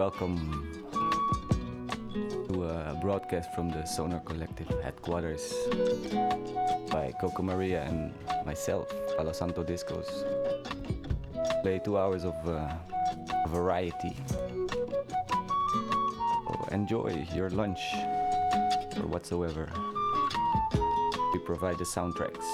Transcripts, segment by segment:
welcome to a broadcast from the Sonar Kollektiv headquarters by Coco Maria and myself, Palo Santo Discos. Play two hours of uh, variety. So enjoy your lunch or whatsoever. We provide the soundtracks.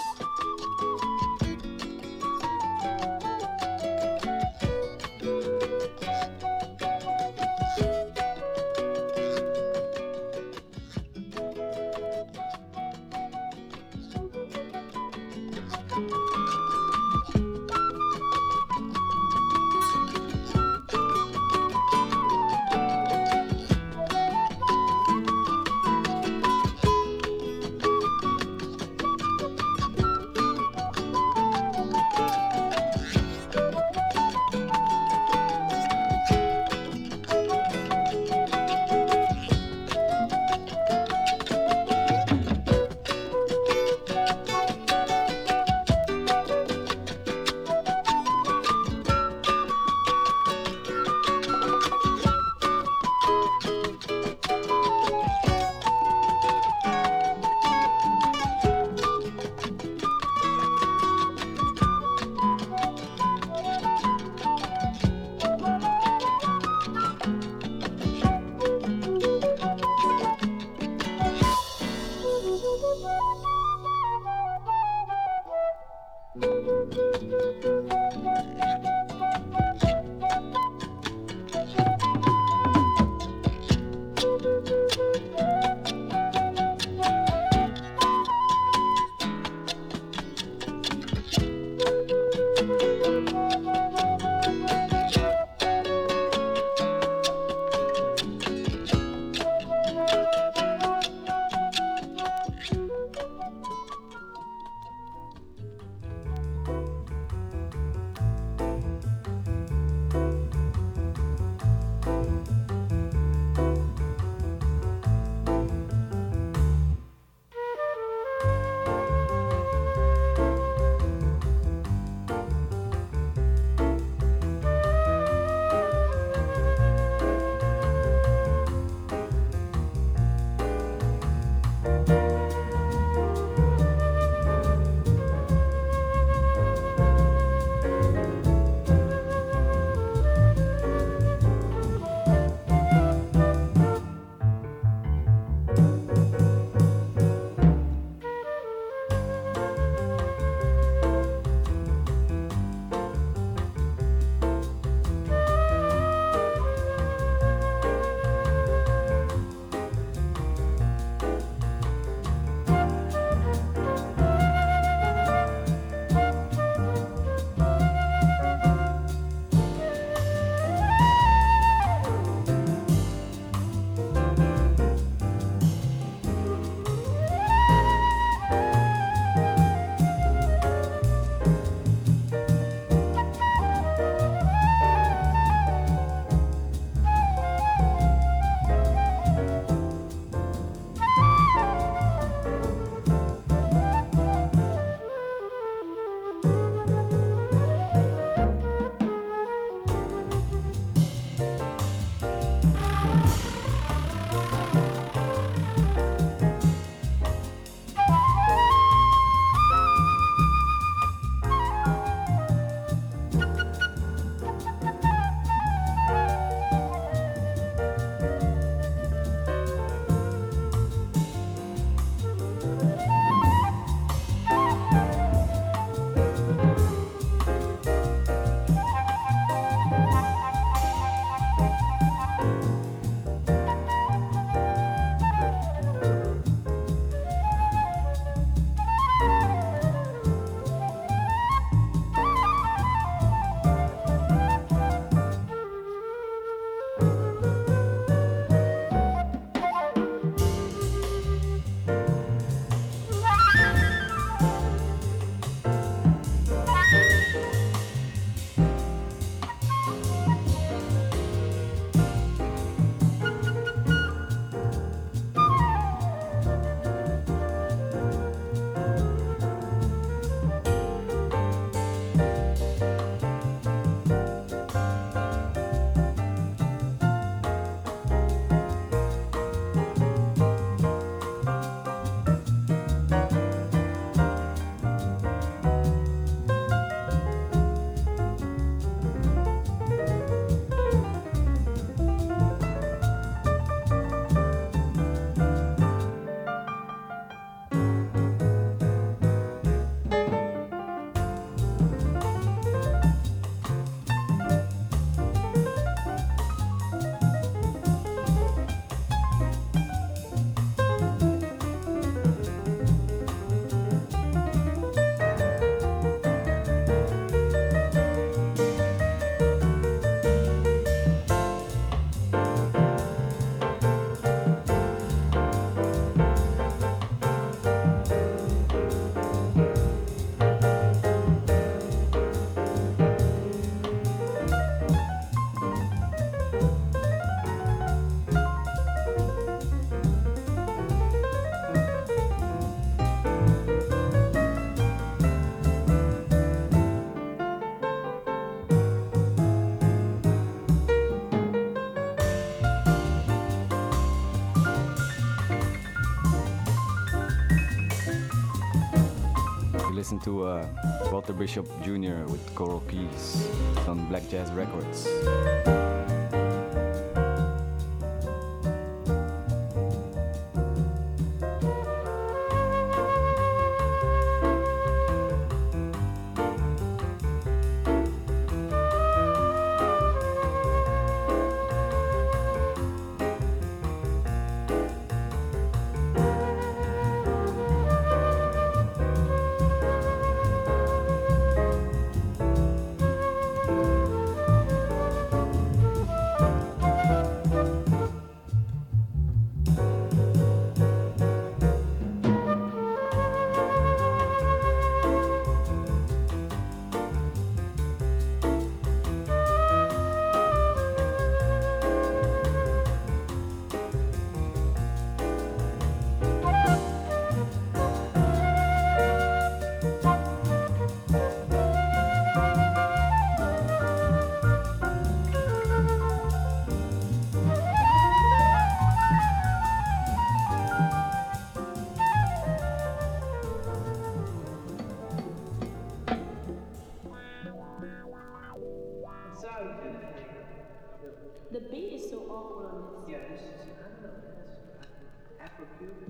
Listen to uh, Walter Bishop Jr. with Coral Keys on Black Jazz Records.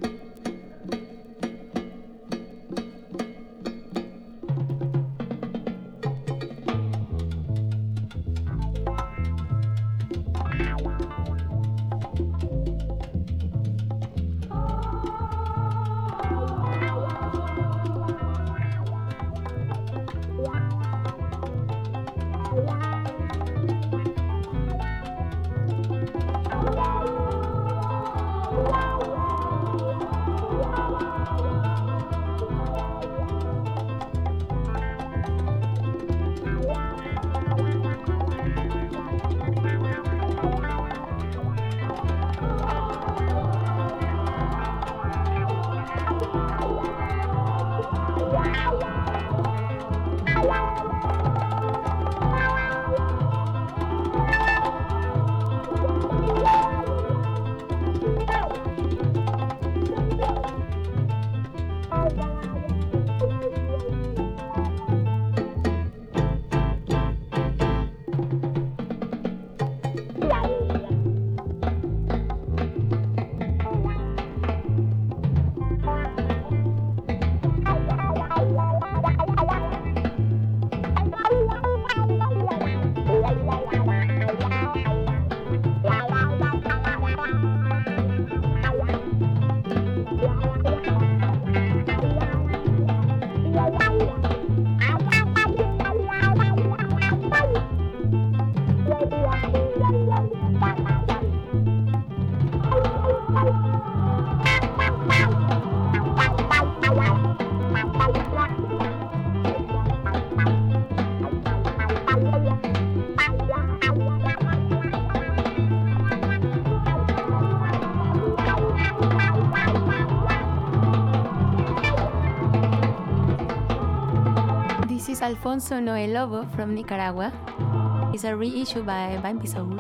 On Alfonso Noel Lovo from Nicaragua. It's a reissue by Bambi Soul.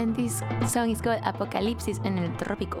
And this song is called Apocalipsis en el Trópico.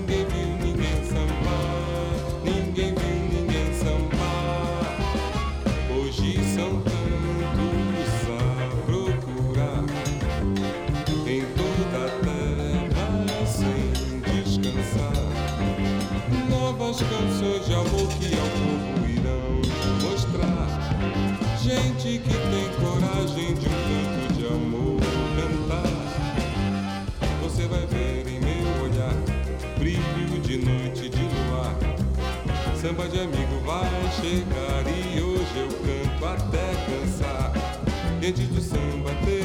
Canções de amor que ao povo irão mostrar. Gente que tem coragem de um grito de amor cantar. Você vai ver em meu olhar brilho de noite de luar. Samba de amigo vai chegar e hoje eu canto até cansar. Gente do samba tem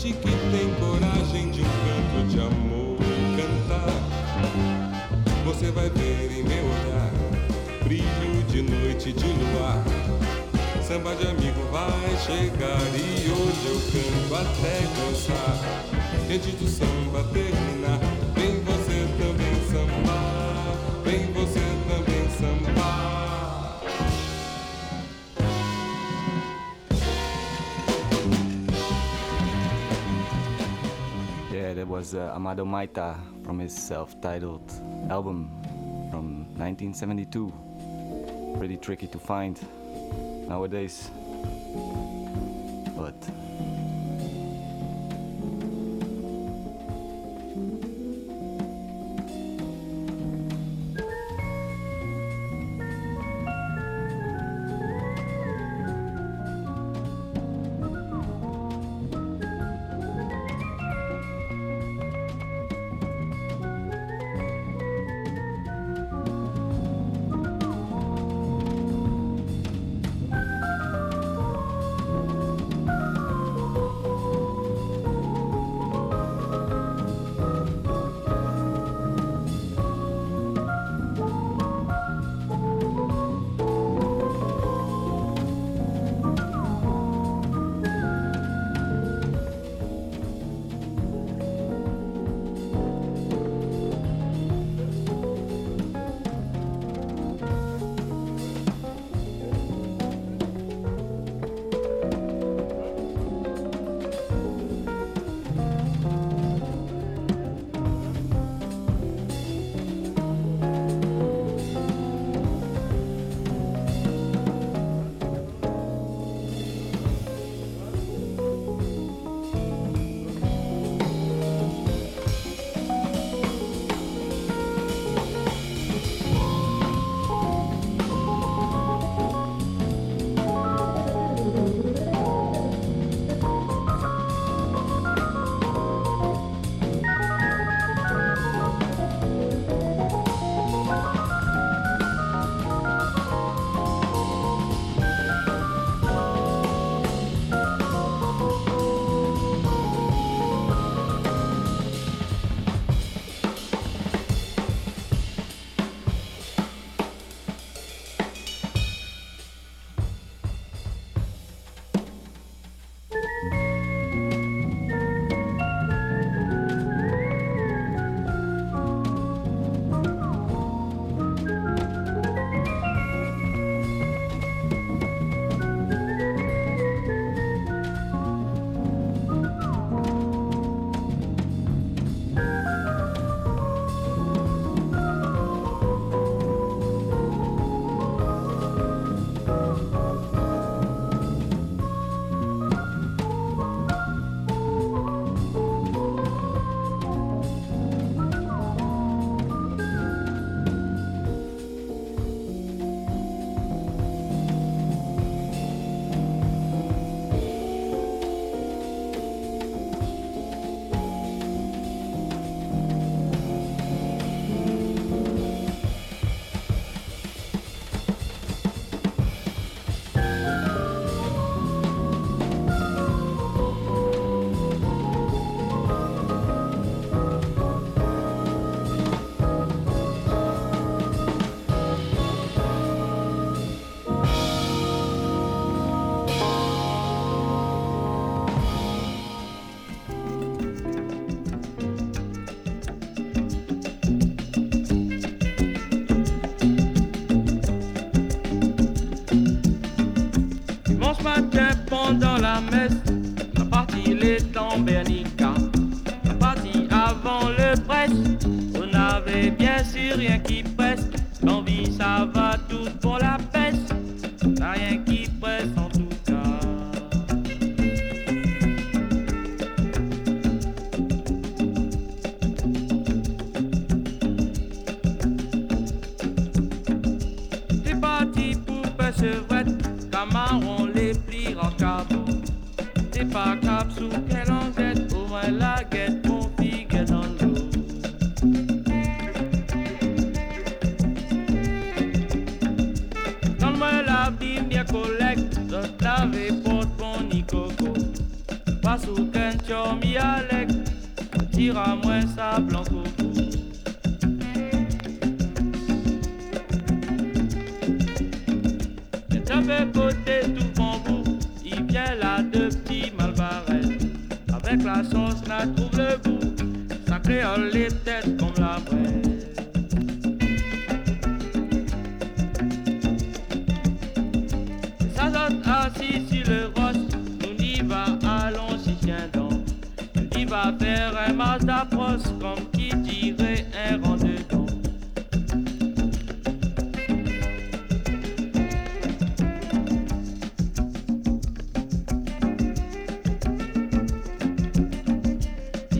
Gente que tem coragem de um canto de amor cantar. Você vai ver em meu olhar brilho de noite de luar. Samba de amigo vai chegar e hoje eu canto até cansar. Antes do samba terminar, vem você também sambar, was uh, Amado Maita from his self-titled album from 1972. Pretty tricky to find nowadays,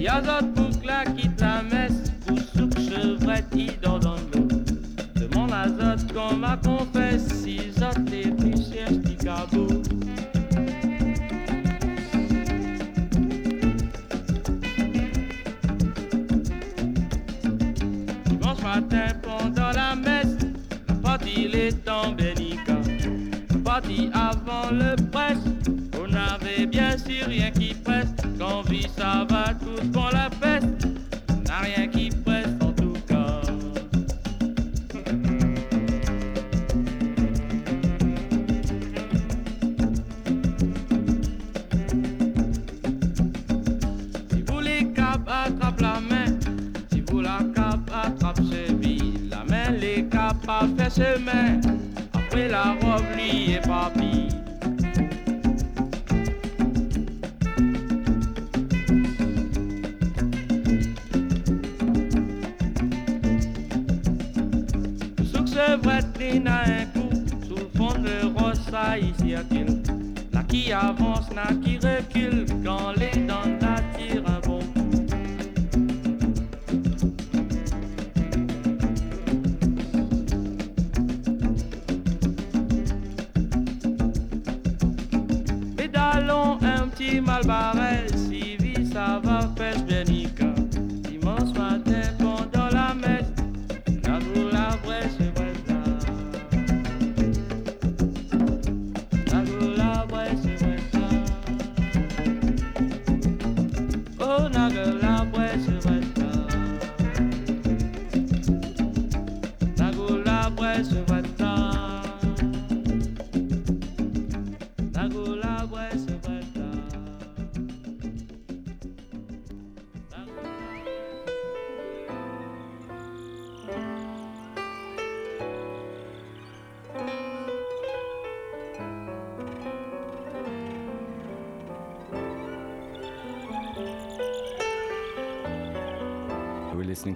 Yazat Boukla quitte la messe pour souk chevrette, dort dans l'eau. Demande à Zot qu'on m'a confesse si Zot est plus cher petit cabot. Dimanche matin pendant la messe, la partie il est en Bénica. Avant le presse, on avait bien sûr rien qui presse quand vit sa said, man.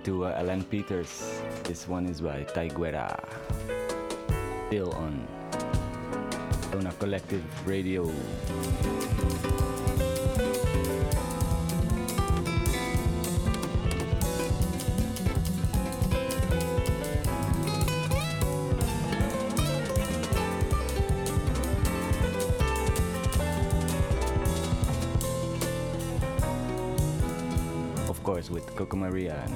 to uh, Alan Peters. This one is by Taiguera. Still on Sonar Kollektiv Radio. with Coco Maria and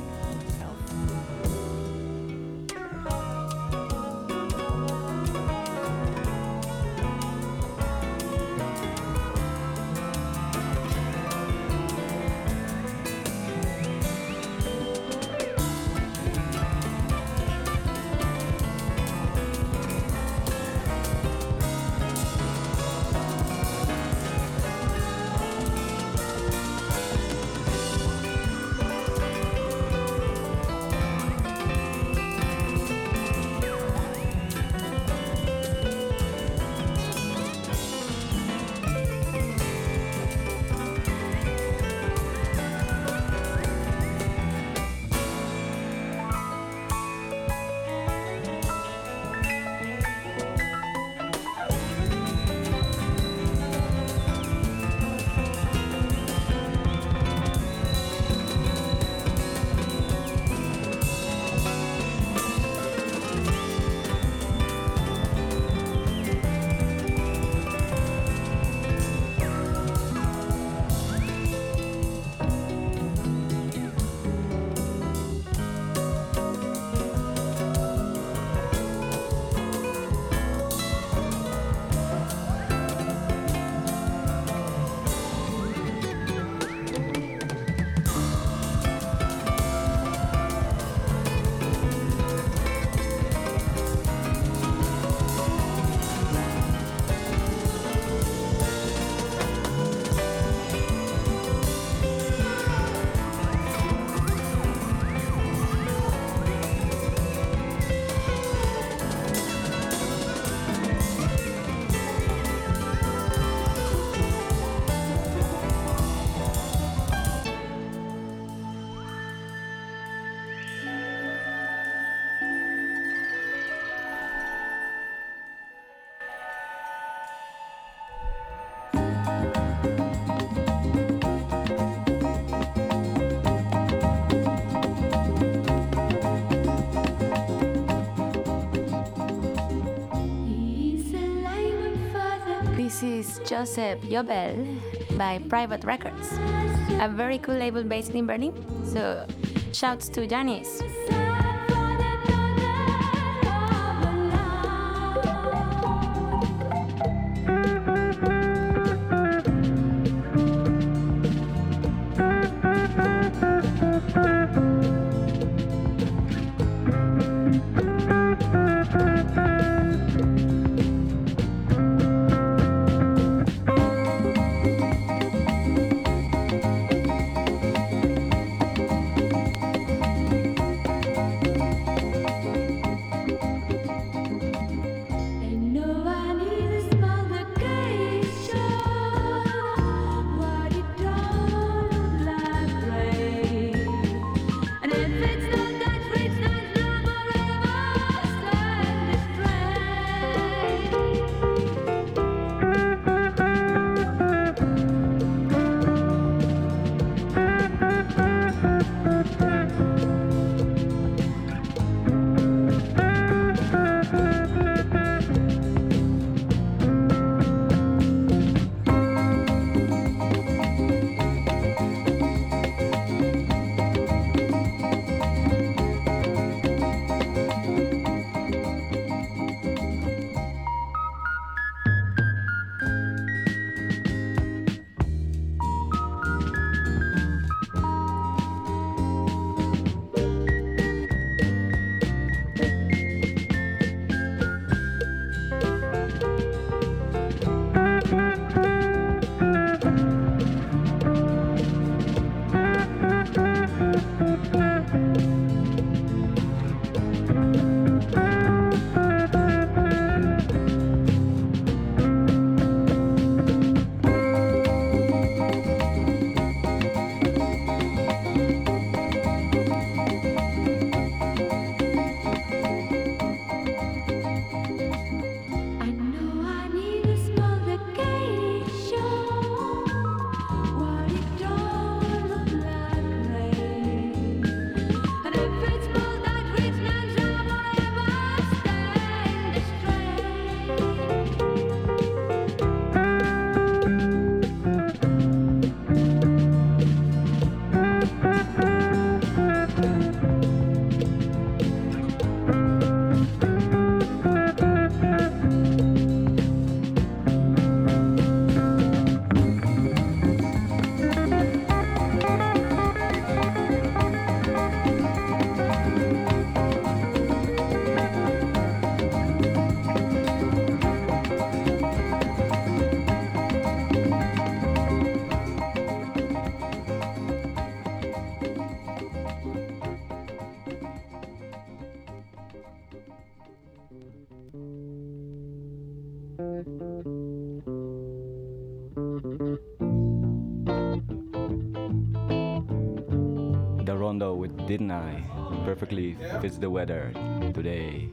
Joseph Yobel by Private Records, a very cool label based in Berlin. So, shouts to Janice. Didn't I perfectly fits the weather today.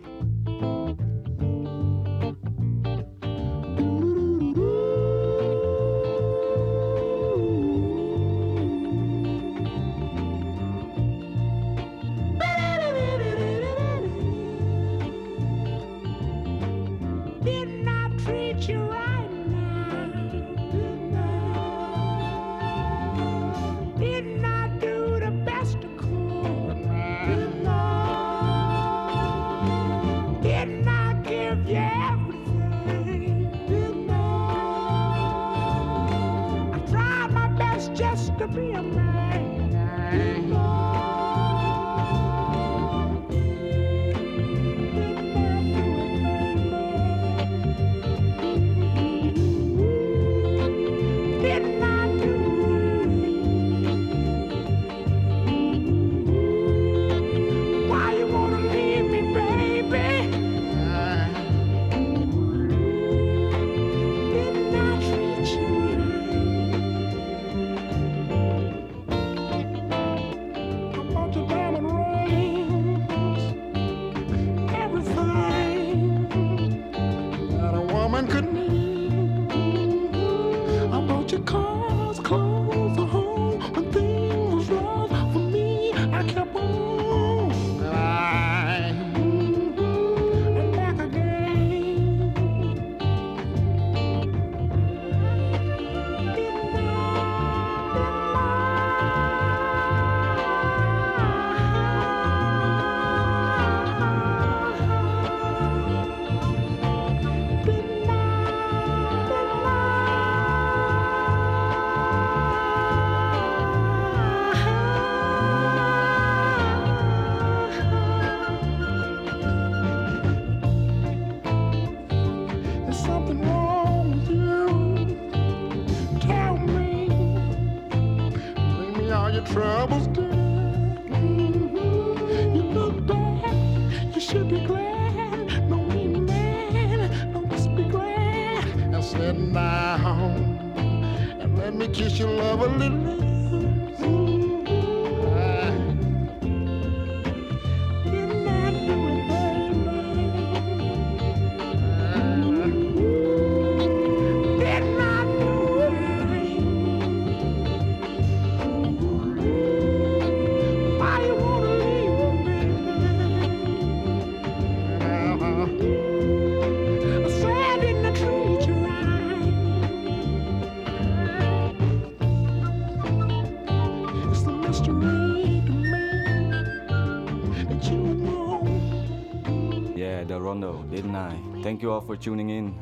Thank you all for tuning in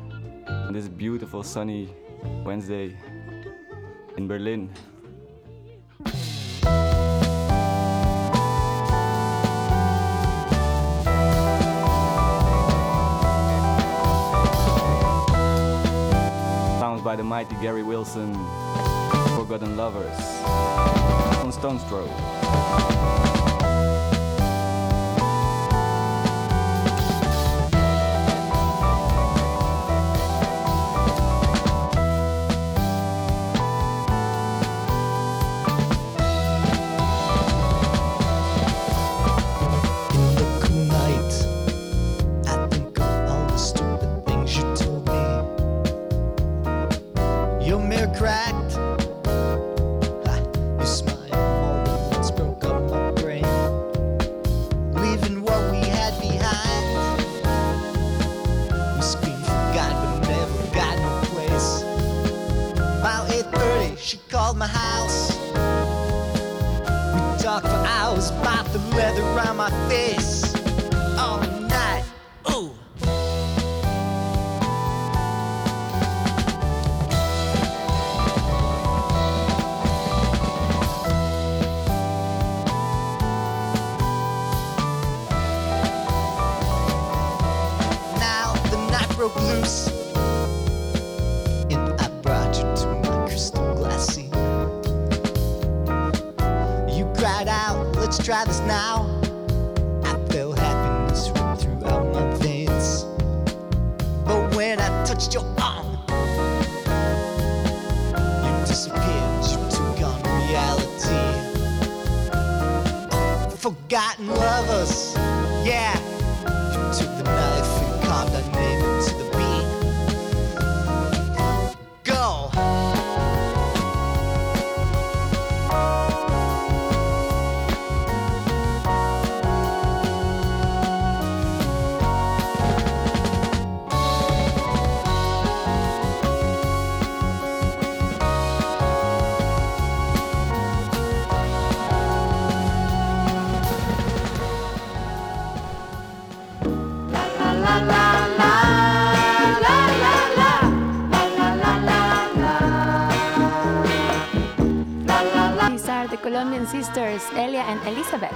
on this beautiful sunny Wednesday in Berlin. Sounds by the mighty Gary Wilson, Forgotten Lovers, on Stones Throw. sisters Elia and Elizabeth.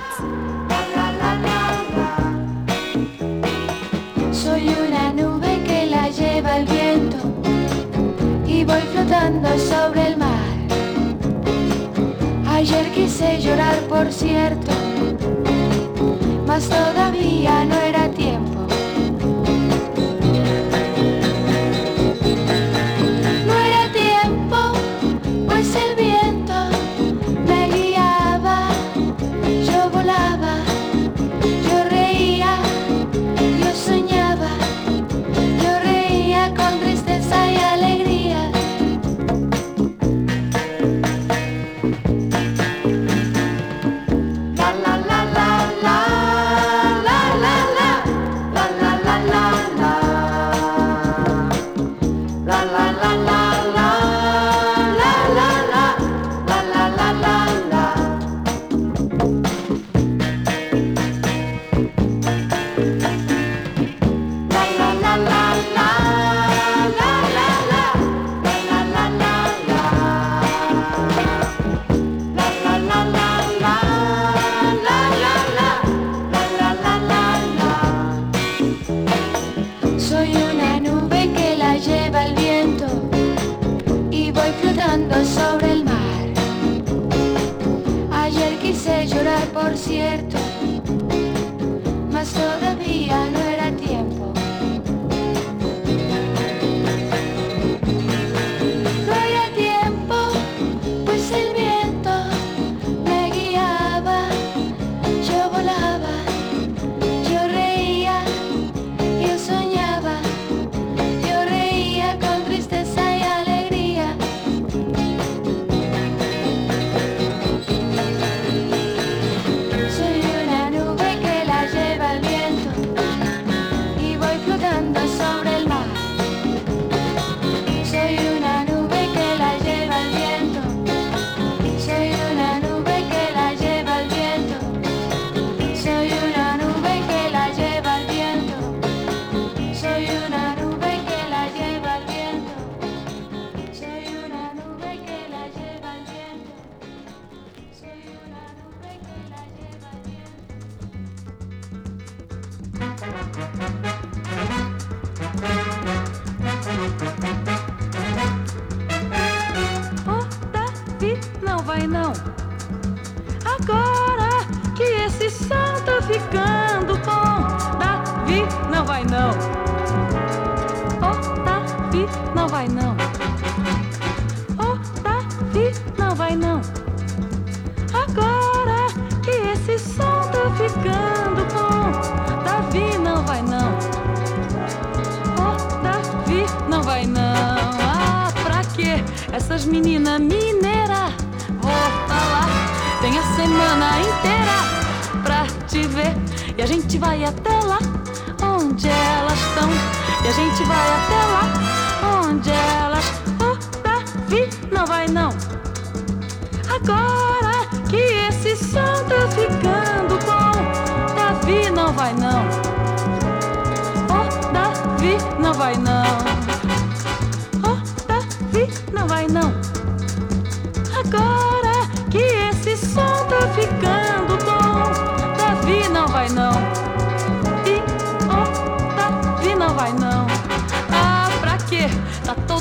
芝居やって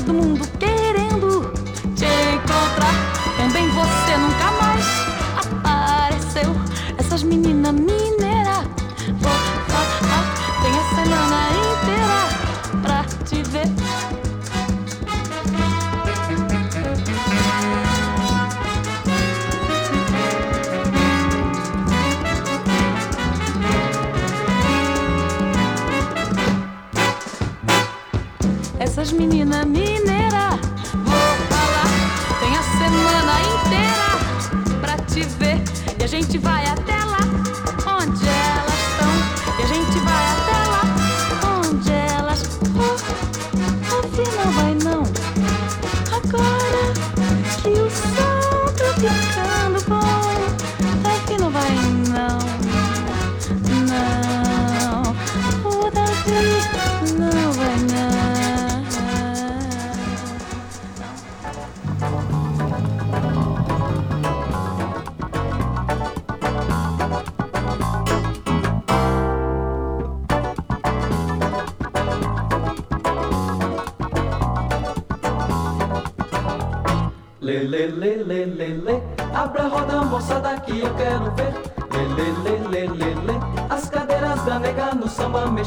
do mundo querendo te encontrar. Também você nunca mais apareceu. Essas meninas mineiras, vou falar, tem a semana inteira pra te ver. Essas meninas mineiras. triste vai é até.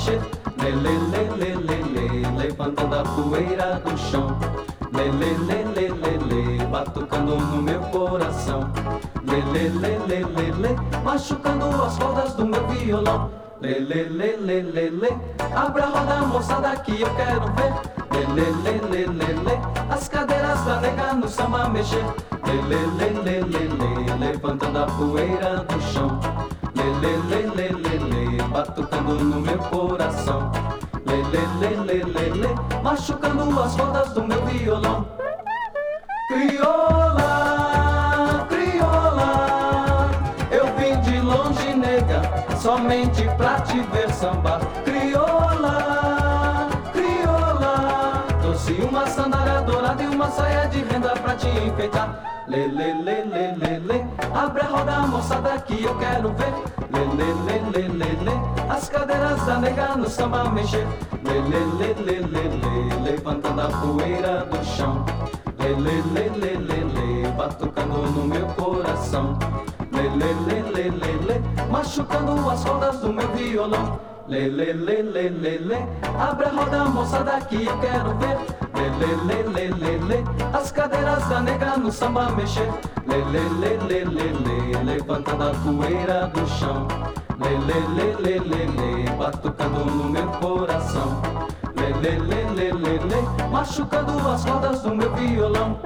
mexer. Lele, lele, lele, levantando a poeira do chão. Lele, lele, lele, batucando no meu coração. Lele, lele, lele, machucando as cordas do meu violão. Lele, lele, lele, abra a roda moçada que eu quero ver. Lele, lele, lele, as cadeiras da nega no samba mexer. Lele, lele, lele, levantando a poeira Duas rodas do meu violão. Criola, criola, eu vim de longe, nega, somente pra te ver sambar. Criola, criola, trouxe uma sandália dourada e uma saia de renda pra te enfeitar. Lê, lê, lê, lê, lê, lê, abre a roda, moçada, que eu quero ver. Lê, lê, lê, lê, lê, lê, as cadeiras da nega no samba mexer lê, lê, lê, lê, lê, levantando a poeira do chão. Lê, lê, lê, lê, lê, lê, batucando no meu coração. Lê, lê, lê, lê, lê, lê, machucando as rodas do meu violão. Lê, lê, lê, lê, lê, lê, abre a roda, moçada, que eu quero ver. Lê, lê, lê, lê, lê, lê, as cadeiras da nega no samba mexer. Lê, lê, lê, lê, lê, lê, levantando a poeira do chão. Lê, lê, lê, lê, lê, batucando no meu coração. Lê, lê, lê, lê, lê, lê, machucando as cordas do meu violão.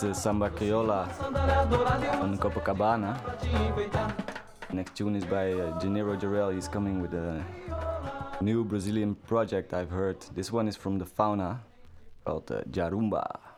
Crioula, is Samba uma on Copacabana. Next tune is by Janeiro Jarrell. He's coming with a new Brazilian project I've heard. This one is from the Fauna called uh, Jarumba.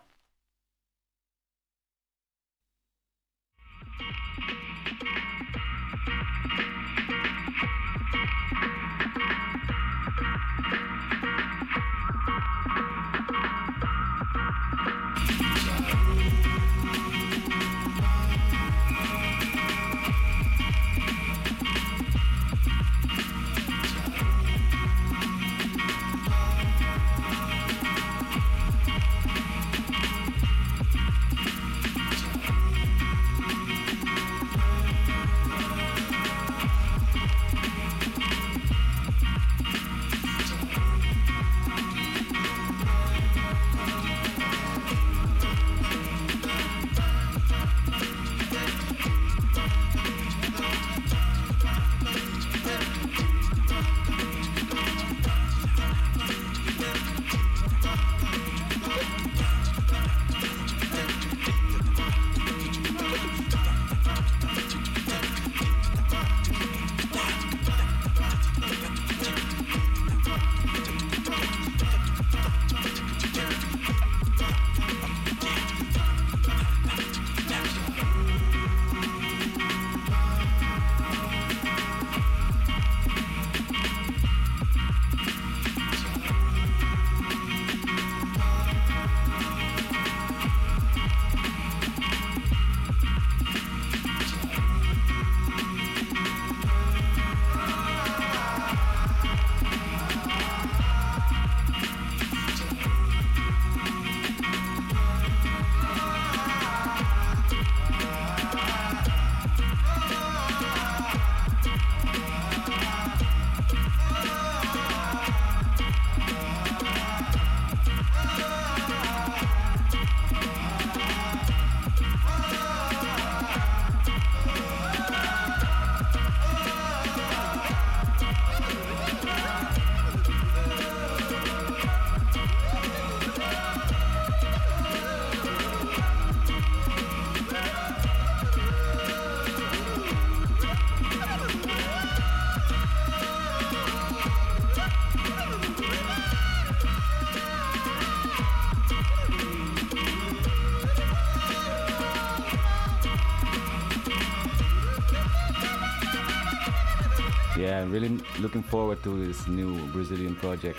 Forward to this new Brazilian project.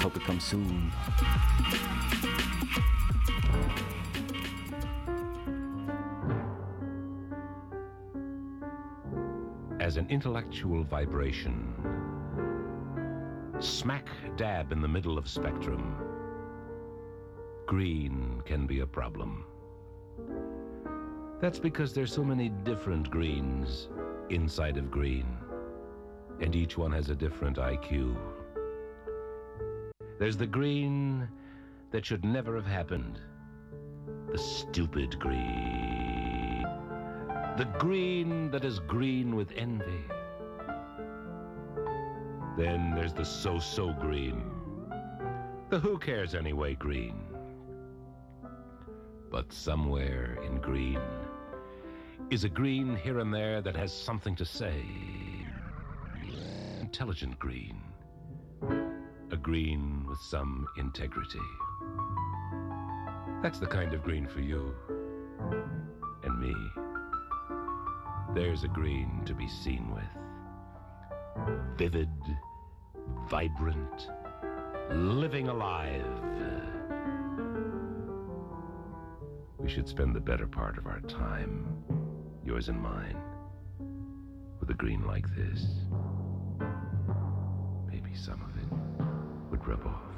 Hope it comes soon. as an intellectual vibration. Smack dab in the middle of spectrum. Green can be a problem. That's because there's so many different greens inside of green, and each one has a different IQ. There's the green that should never have happened. The stupid green. The green that is green with envy. Then there's the so-so green. The who cares anyway green. But somewhere in green is a green here and there that has something to say intelligent green, a green with some integrity. That's the kind of green for you and me. There's a green to be seen with. Vivid, vibrant, living alive. We should spend the better part of our time, yours and mine, with a green like this. gribble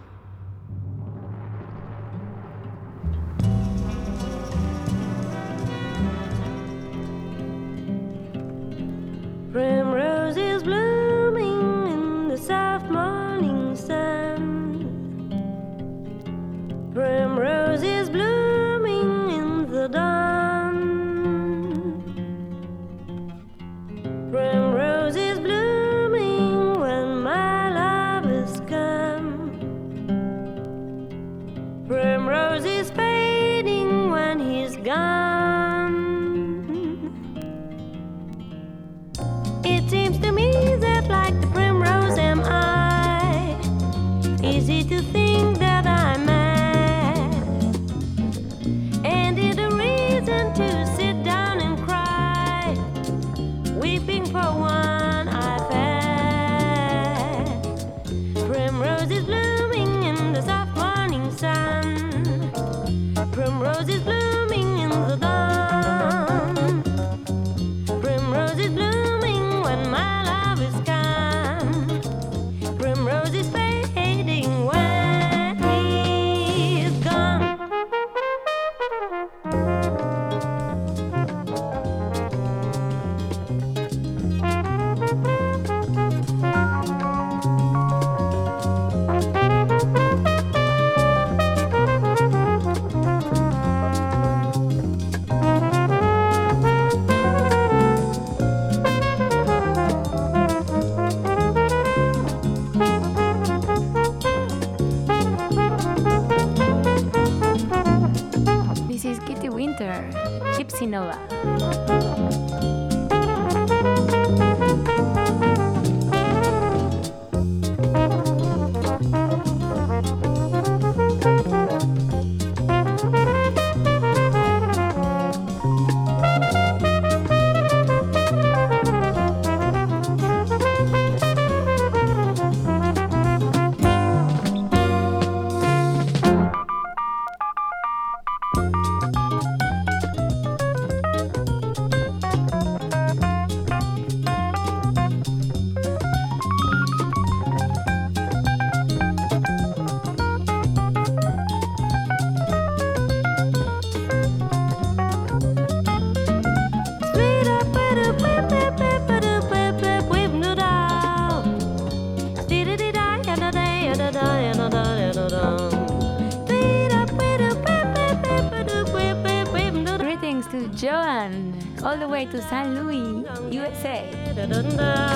way to San Luis, USA,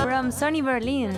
from sunny Berlin.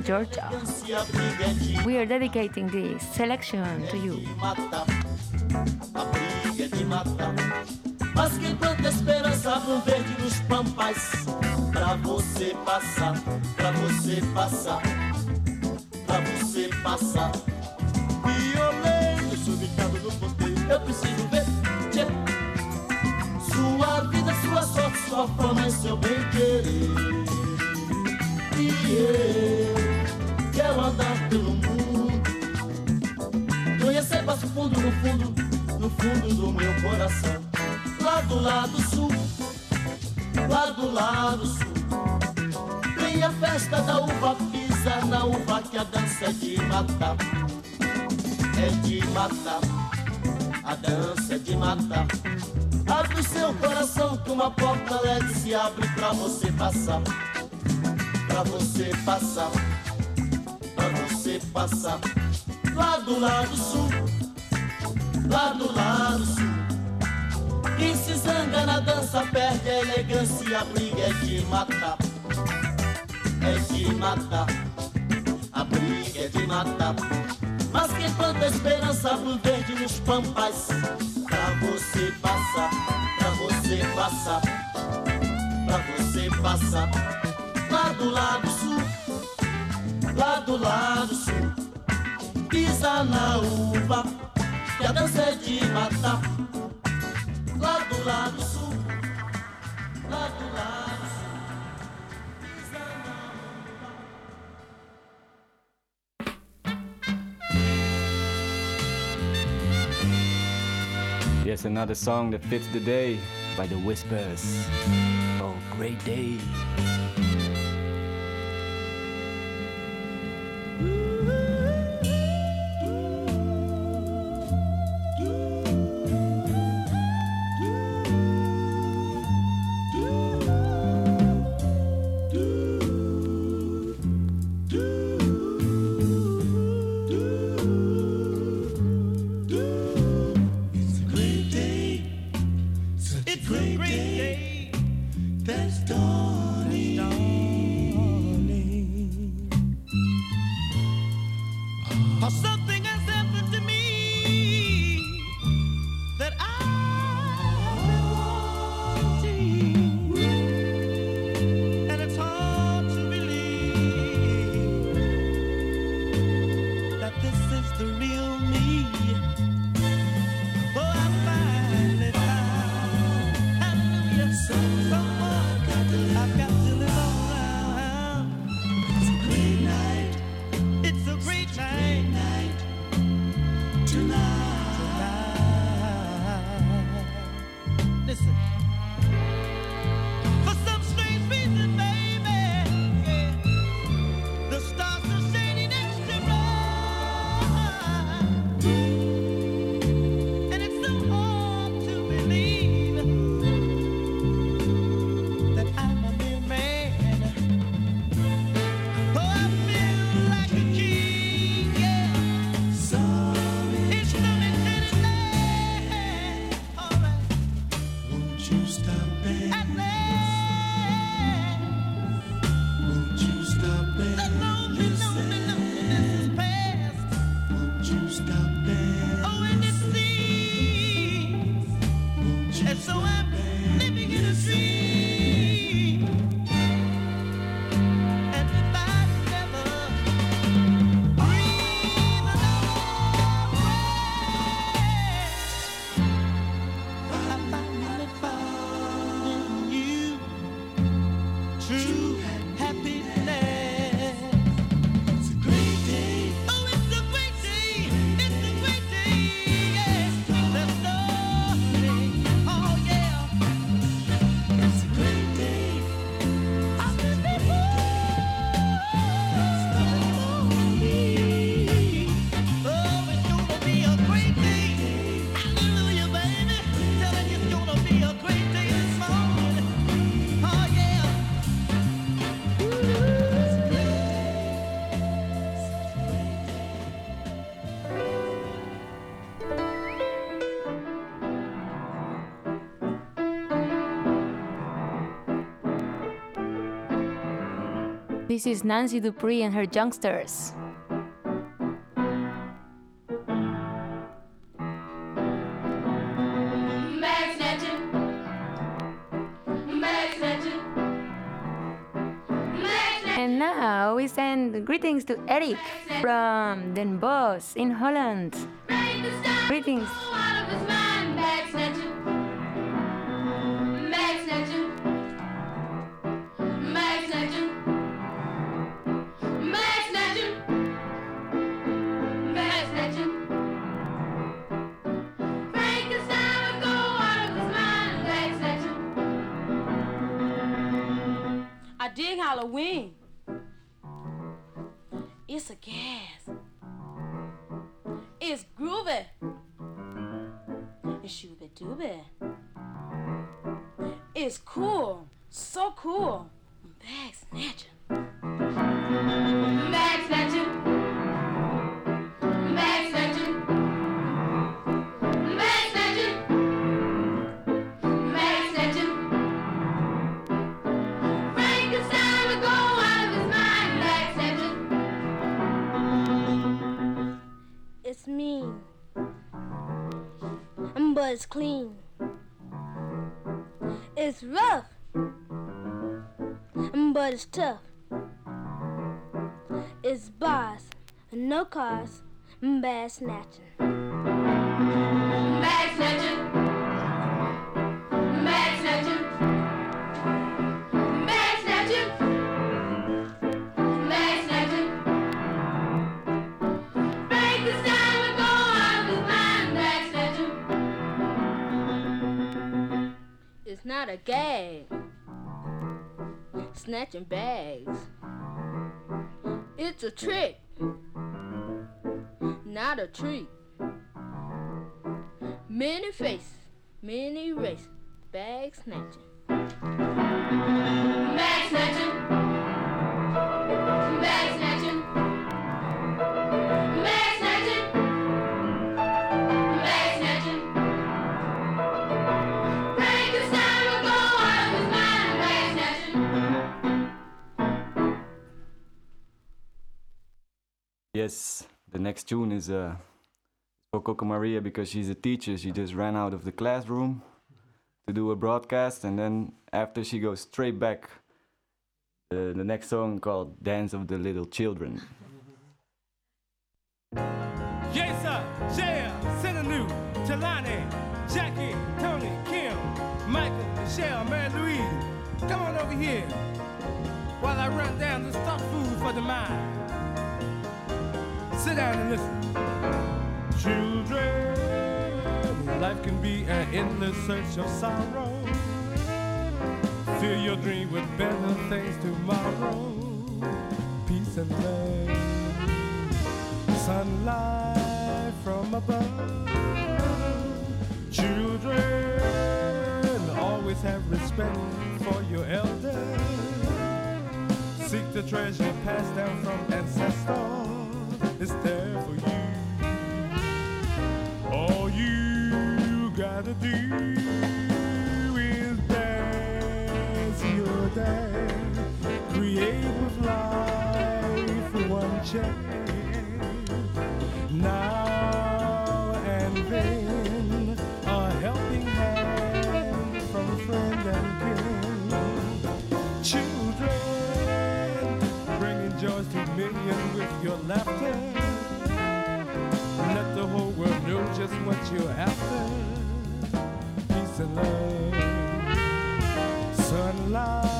Georgia. We are dedicating this selection to you. Mas que tanta esperança no verde dos pampas. Pra você passar, pra você passar, pra você passar. Abre pra você passar. Pra você passar, pra você passar. Lá do lado sul, lá do lado sul. Quem se zanga na dança perde a elegância a briga é de matar. É de matar, a briga é de matar. Mas quem planta esperança pro verde nos pampas, pra você passar, pra você passar, pra você passar. Lá do lado sul, lá do lado sul pisa na uva, que a dança é de matar. Lá do lado sul, lá do lado. Yes, another song that fits the day by the Whispers. Great day. This is Nancy Dupree and her youngsters. Bag snatching. Bag snatching. And now we send greetings to Eric from Den Bosch in Holland. Greetings. Tough. It's boss, no cars, bad snatching. Bag snatching. Bag snatching. Bag snatching. Bag snatching. Frankenstein would go out of his mind. Bag snatching. It's not a gag. Snatching bags. It's a trick. Not a treat. Many face, many race, bag snatching. Bag snatching. Bag snatching. Yes, the next tune is uh, for Coco Maria because she's a teacher. She just ran out of the classroom to do a broadcast, and then after she goes straight back. Uh, the next song called "Dance of the Little Children." Yes, sir. Sinanu, Talani, Jackie, Tony, Kim, Michael, Michelle, Mary Louise. Come on over here while I run down the stock food for the mind. Sit down and listen. Children, life can be an endless search of sorrow. Fill your dream with better things tomorrow. Peace and love sunlight from above. Children, always have respect for your elders. Seek the treasure passed down from ancestors. It's there for you. All you gotta do is dance your dance. Create with life for one chance your laughter. Let the whole world know just what you're after. Peace and love, sunlight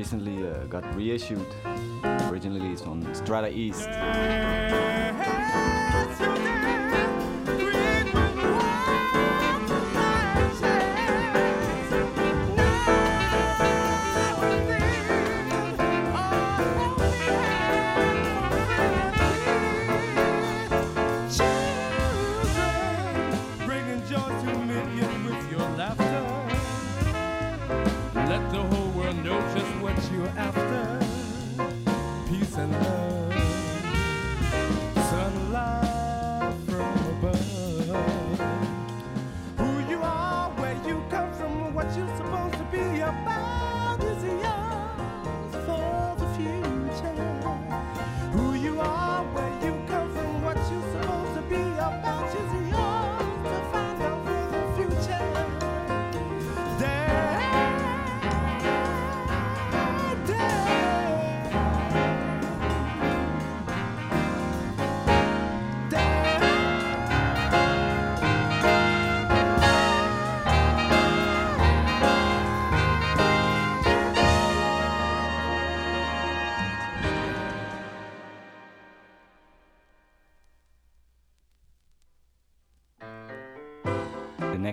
recently uh, got reissued. Originally, it's on Strata East.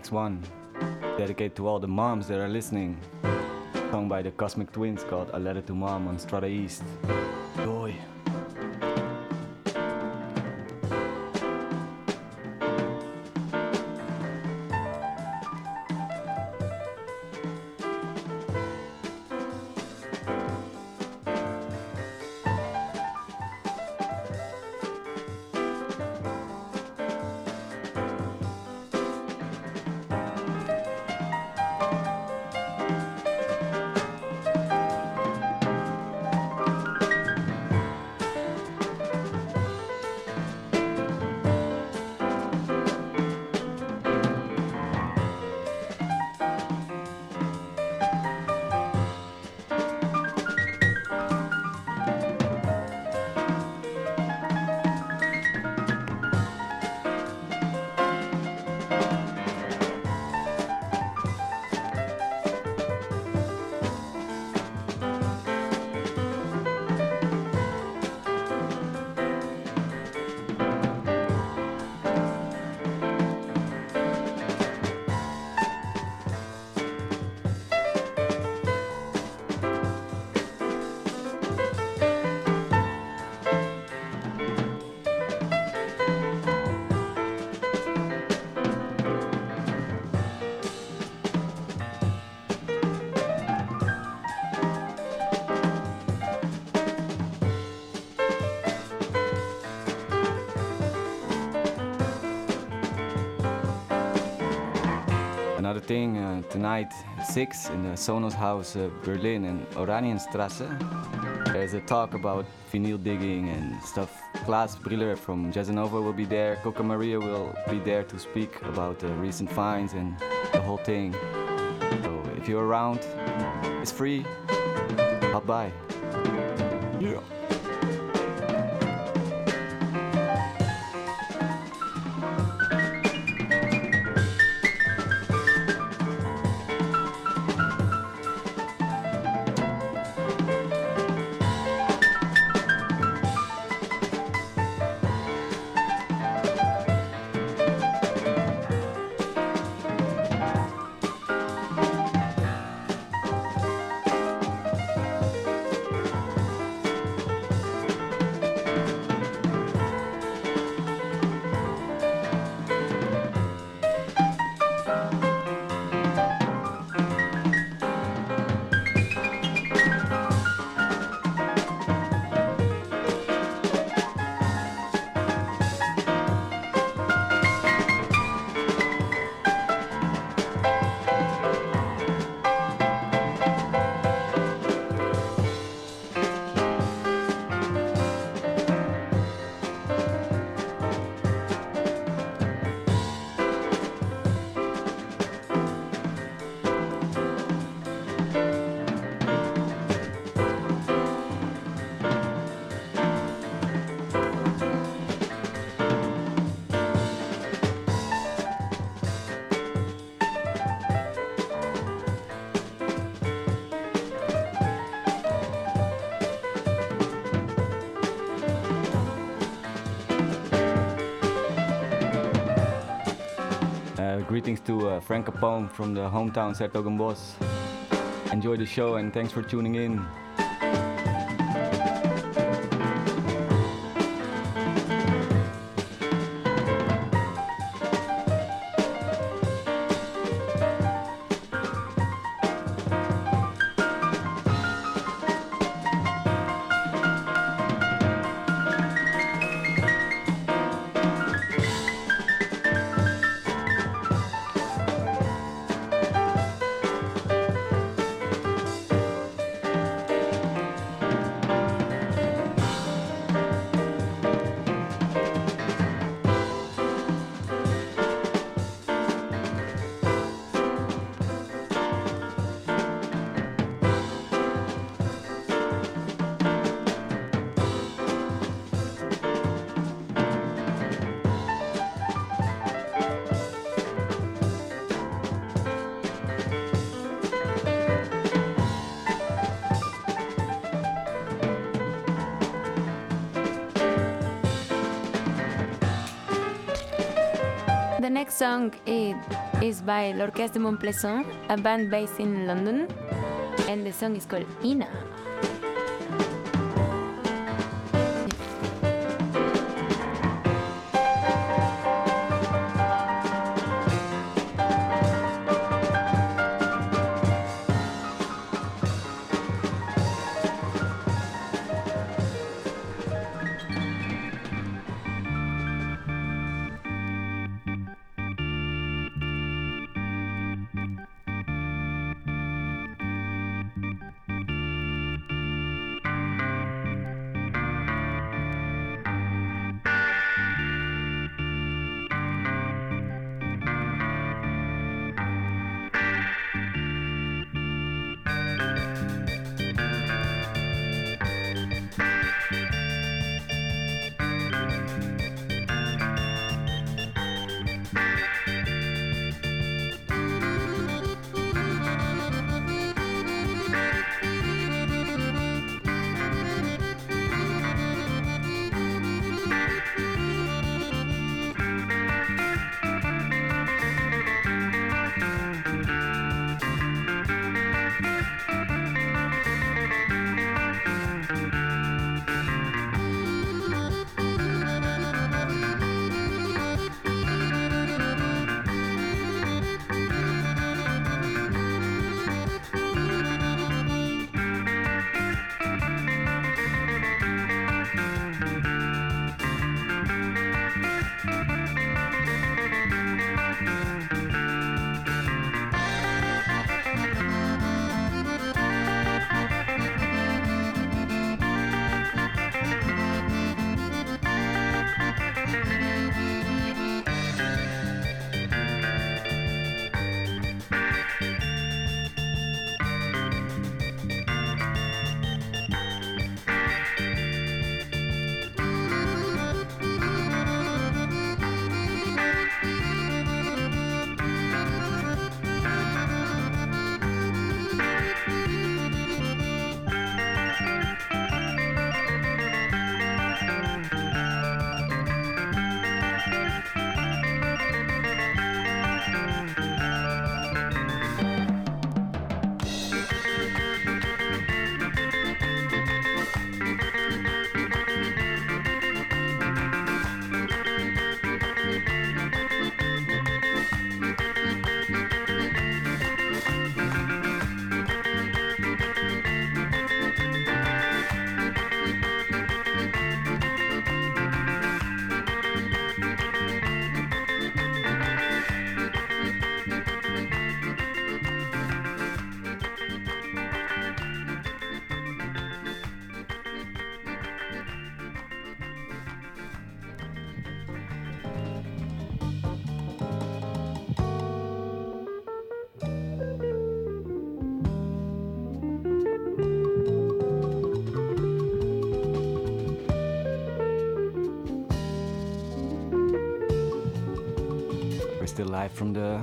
Next one, dedicated to all the moms that are listening. Song by the Cosmic Twins called A Letter to Mom on Strata East. At 6 in the Sonos House uh, Berlin in Oranienstrasse, there's a talk about vinyl digging and stuff. Claas Brieler from Jazzanova will be there. Coco Maria will be there to speak about the recent finds and the whole thing. So if you're around, it's free. Hop by. Greetings to uh, Frank Capone from the hometown 's-Hertogenbosch. Enjoy the show and thanks for tuning in. Song is, by L'Orchestre Montplaisant, a band based in London, and the song is called Ina. Still live from the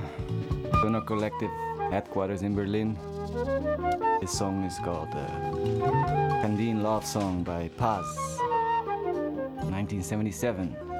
Sonar Kollektiv headquarters in Berlin. This song is called uh, Kandeen Love Song by Paz, 1977.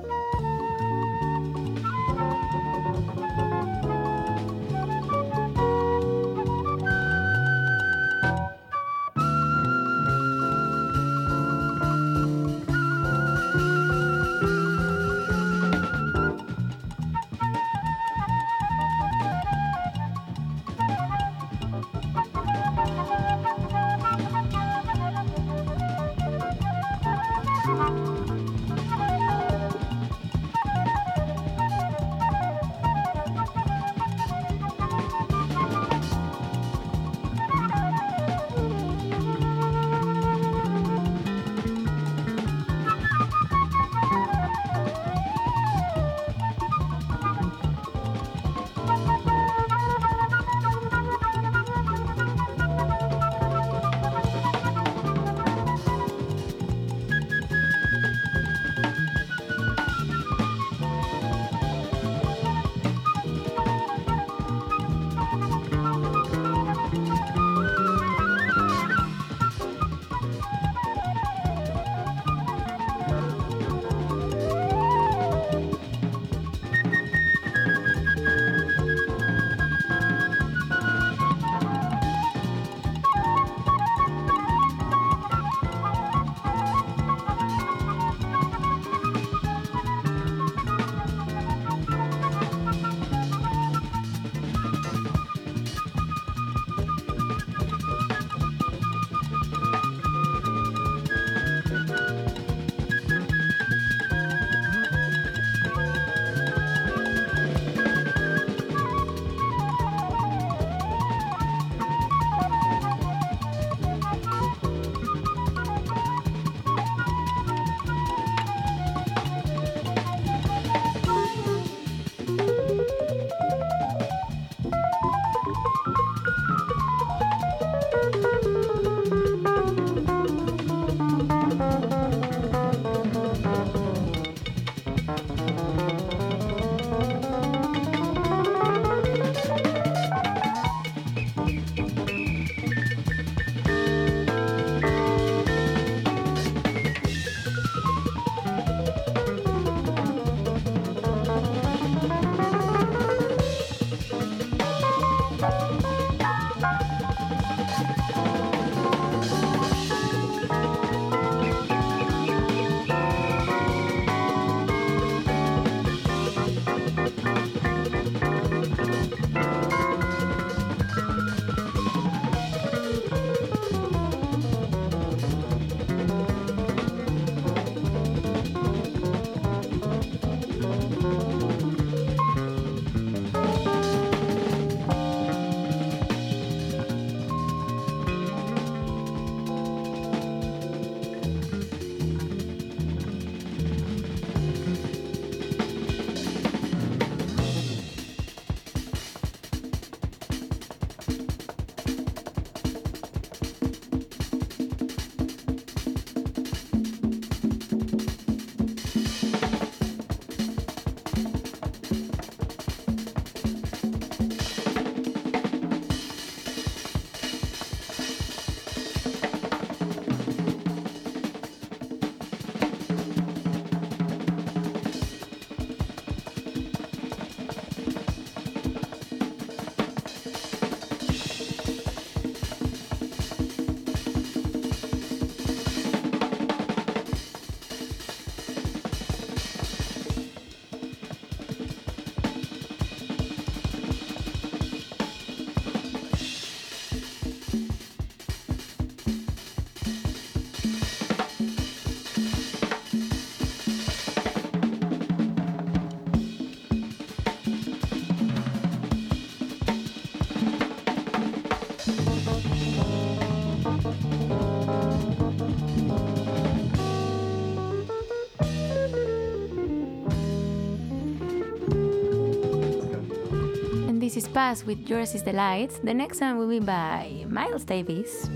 This is Paz with Yours is the. The next song will be by Miles Davis.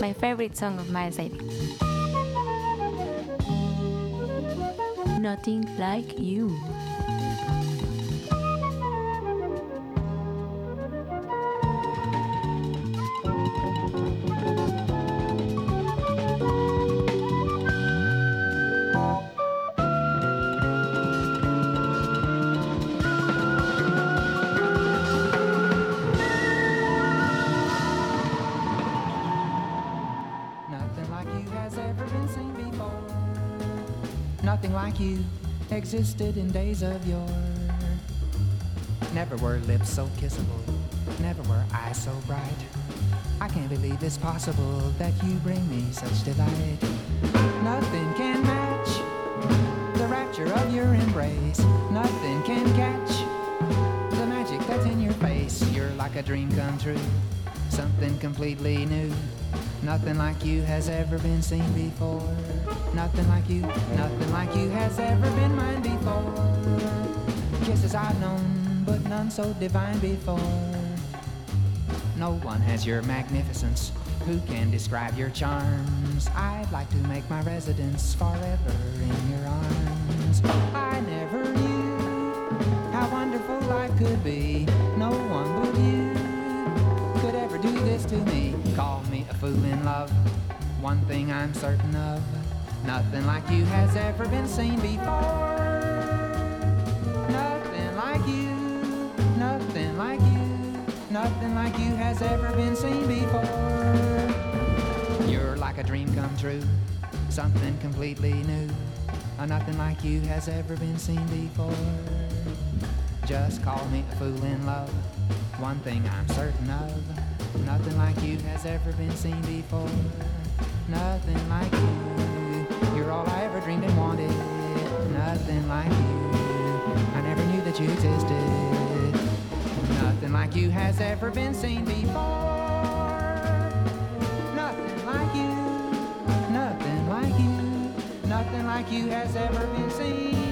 My favorite song of Miles Davis. Nothing like you. Existed in days of yore. Never were lips so kissable, never were eyes so bright. I can't believe it's possible that you bring me such delight. Nothing can match the rapture of your embrace. Nothing can catch the magic that's in your face. You're like a dream come true, something completely new. Nothing like you has ever been seen before. Nothing like you, nothing like you has ever been mine before. Kisses I've known, but none so divine before. No one has your magnificence. Who can describe your charms? I'd like to make my residence forever in your arms. I never knew how wonderful life could be. No one but you could ever do this to me. Call me a fool in love. One thing I'm certain of. Nothing like you has ever been seen before. Nothing like you, nothing like you, nothing like you has ever been seen before. You're like a dream come true, something completely new. Uh, nothing like you has ever been seen before. Just call me a fool in love. One thing I'm certain of, nothing like you has ever been seen before. Nothing like you. You're all I ever dreamed and wanted. Nothing like you. I never knew that you existed. Nothing like you has ever been seen before. Nothing like you. Nothing like you. Nothing like you has ever been seen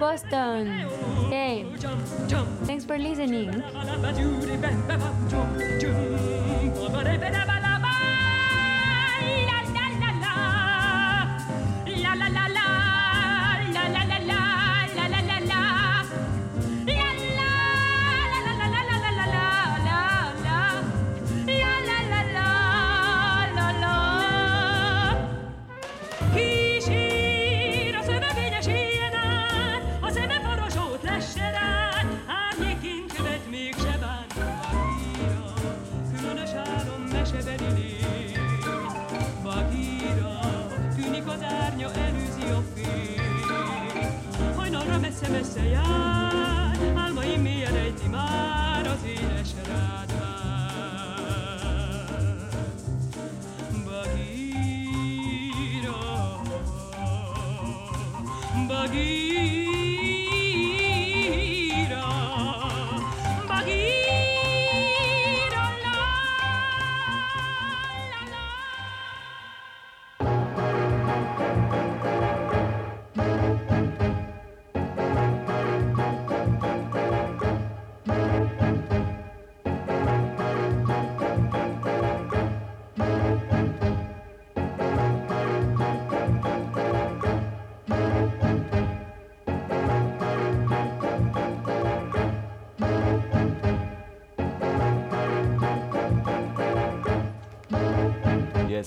gostando.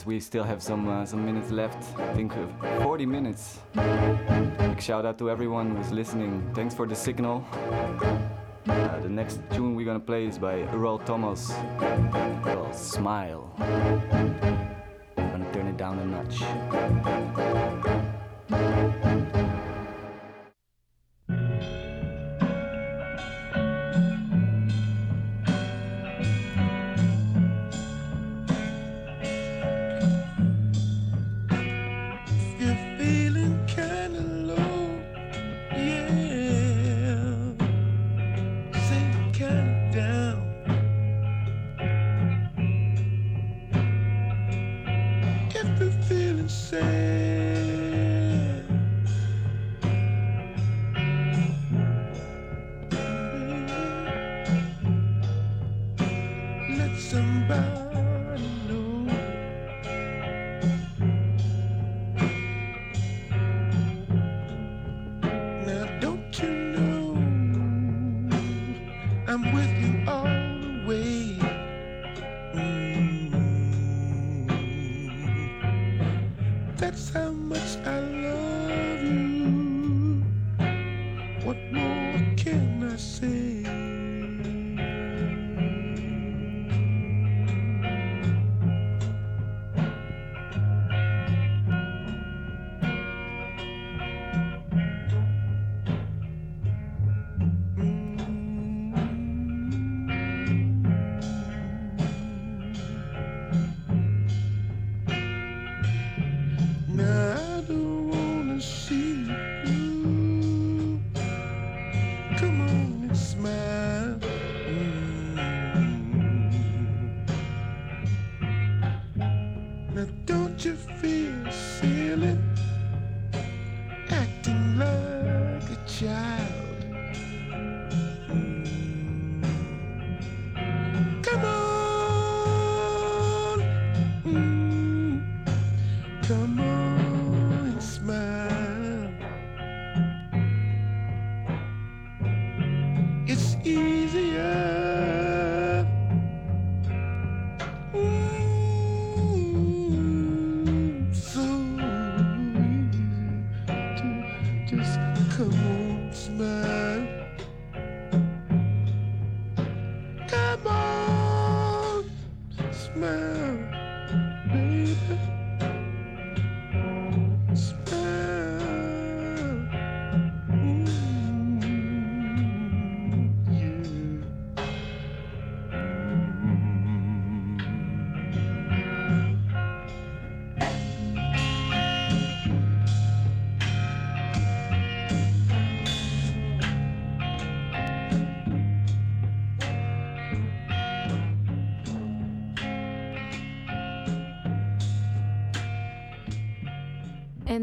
We still have some uh, some minutes left. I think uh, 40 minutes. Big shout out to everyone who's listening. Thanks for the signal. Uh, the next tune we're gonna play is by Earl Thomas. Called Smile. I'm gonna turn it down a notch.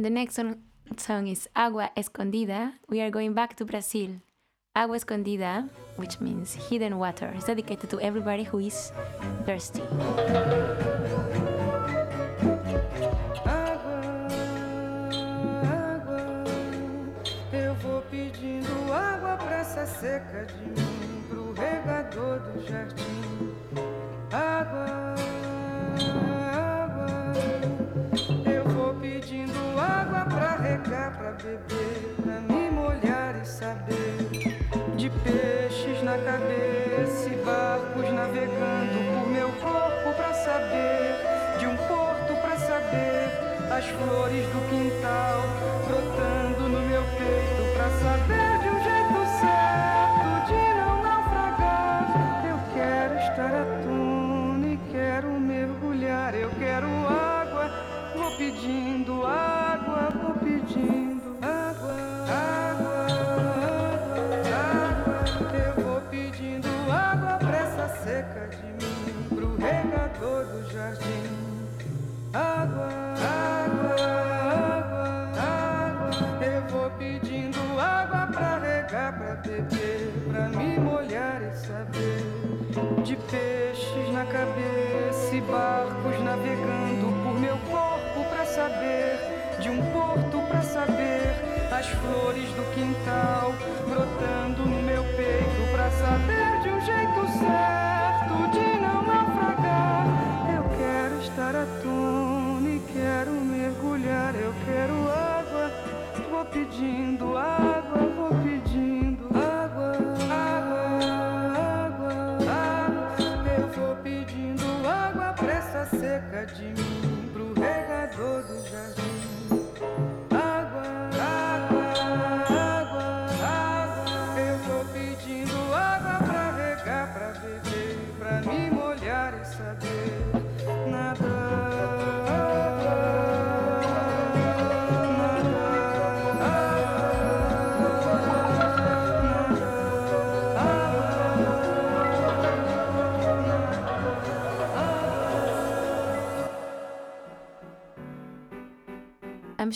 And the next song, song is Agua Escondida. We are going back to Brazil. Agua Escondida, which means hidden water, is dedicated to everybody who is thirsty. Seca de mim, pro regador do jardim. Beber, pra me molhar e saber de peixes na cabeça e barcos navegando por meu corpo pra saber de um porto pra saber as flores do quintal na cabeça e barcos navegando por meu corpo para saber de um porto para saber as flores do quintal brotando no meu peito para saber de um jeito certo de não naufragar. Eu quero estar à tona e quero mergulhar. Eu quero água, vou pedindo água.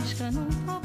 feliz já não posso.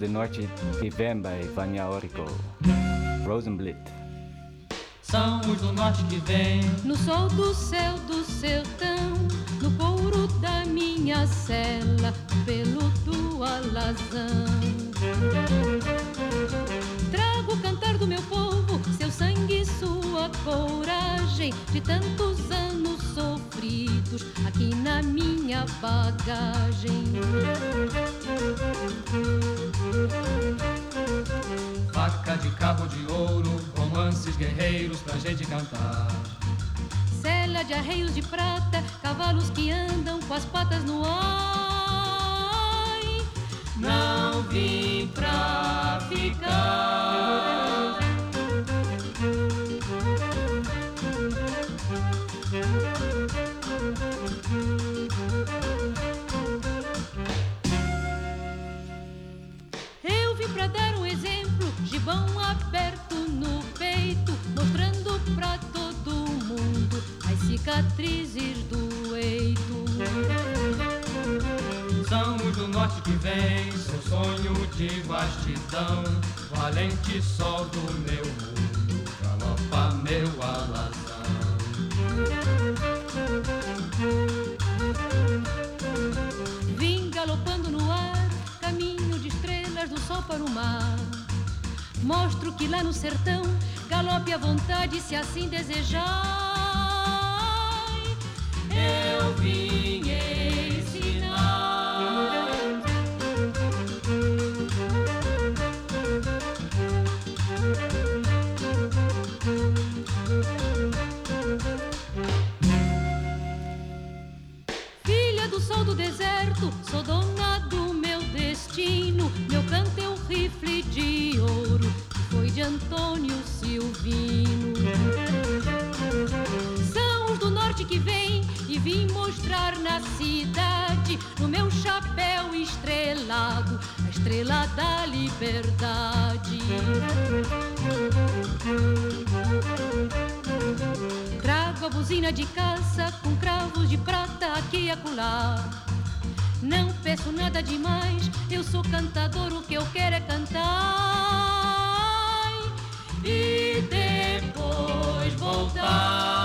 de Noite vivem by Vania Orico. Rosenblit. São os do norte que vêm No sol do céu do sertão No couro da minha cela Pelo do alazão Trago o cantar do meu povo Seu sangue e sua coragem De tantos anos sofridos Aqui na minha bagagem cantar. Célia de arreios de prata, cavalos que andam com as patas no para o mar. Mostro que lá no sertão galope à vontade se assim desejar. Eu vim ensinar. Filha do sol do deserto, sou dona da liberdade. Trago a buzina de caça com cravos de prata aqui e acolá. Não peço nada demais, eu sou cantador, o que eu quero é cantar. E depois voltar.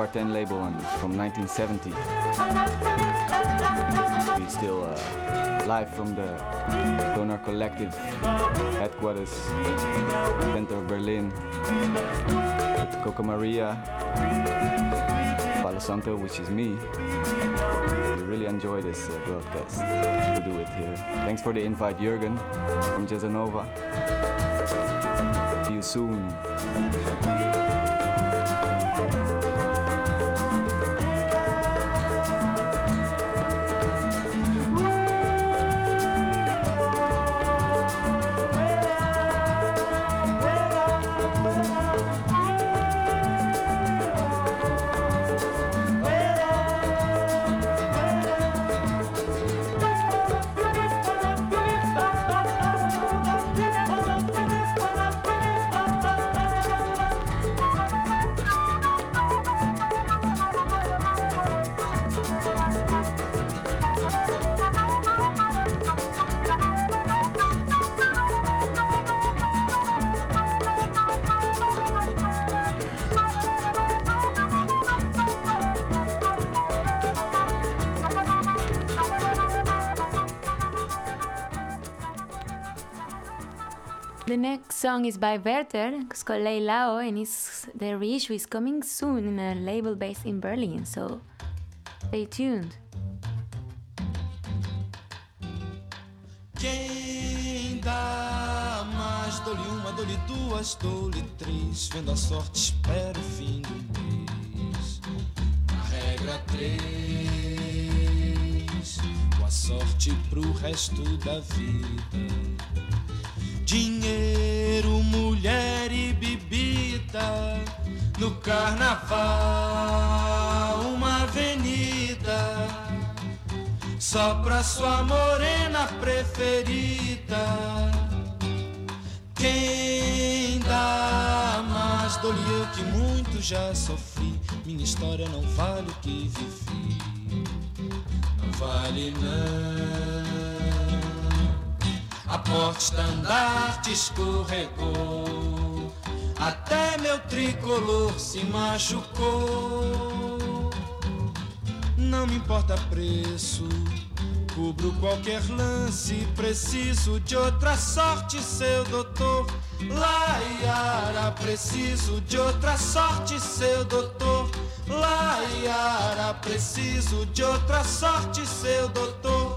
Quarten label and it's from 1970. We're still uh, live from the Sonar Kollektiv headquarters, center of Berlin, Coco Maria, Palo Santo, which is me. We really enjoy this uh, broadcast to do it here. Thanks for the invite, Jürgen from Jazzanova. See you soon. The next song is by Werther, it's called Leilao, and it's, the reissue is coming soon in a label based in Berlin, so stay tuned. Quem dá mais? Dou-lhe uma, dou-lhe duas, dou-lhe três. Vendo a sorte, espero o fim do mês. Regra três. Sorte pro resto da vida. Dinheiro, mulher e bebida. No carnaval, uma avenida. Só pra sua morena preferida. Quem dá mais? Dou-lhe eu que muito já sofri. Minha história não vale o que vivi. Não vale não. A porta estandarte escorregou. Até meu tricolor se machucou. Não me importa preço. Cubro qualquer lance, preciso de outra sorte, seu doutor. Laiara, preciso de outra sorte, seu doutor. Laiara, preciso de outra sorte, seu doutor.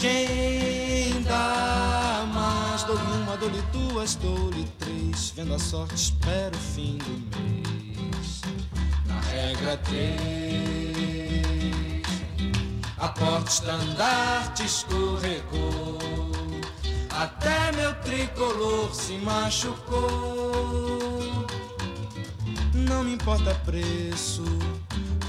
Quem dá mais? Dou-lhe uma, dou-lhe duas, dou-lhe três. Vendo a sorte, espero o fim do mês. Na regra três, a porta estandarte escorregou. Até meu tricolor se machucou. Não me importa preço,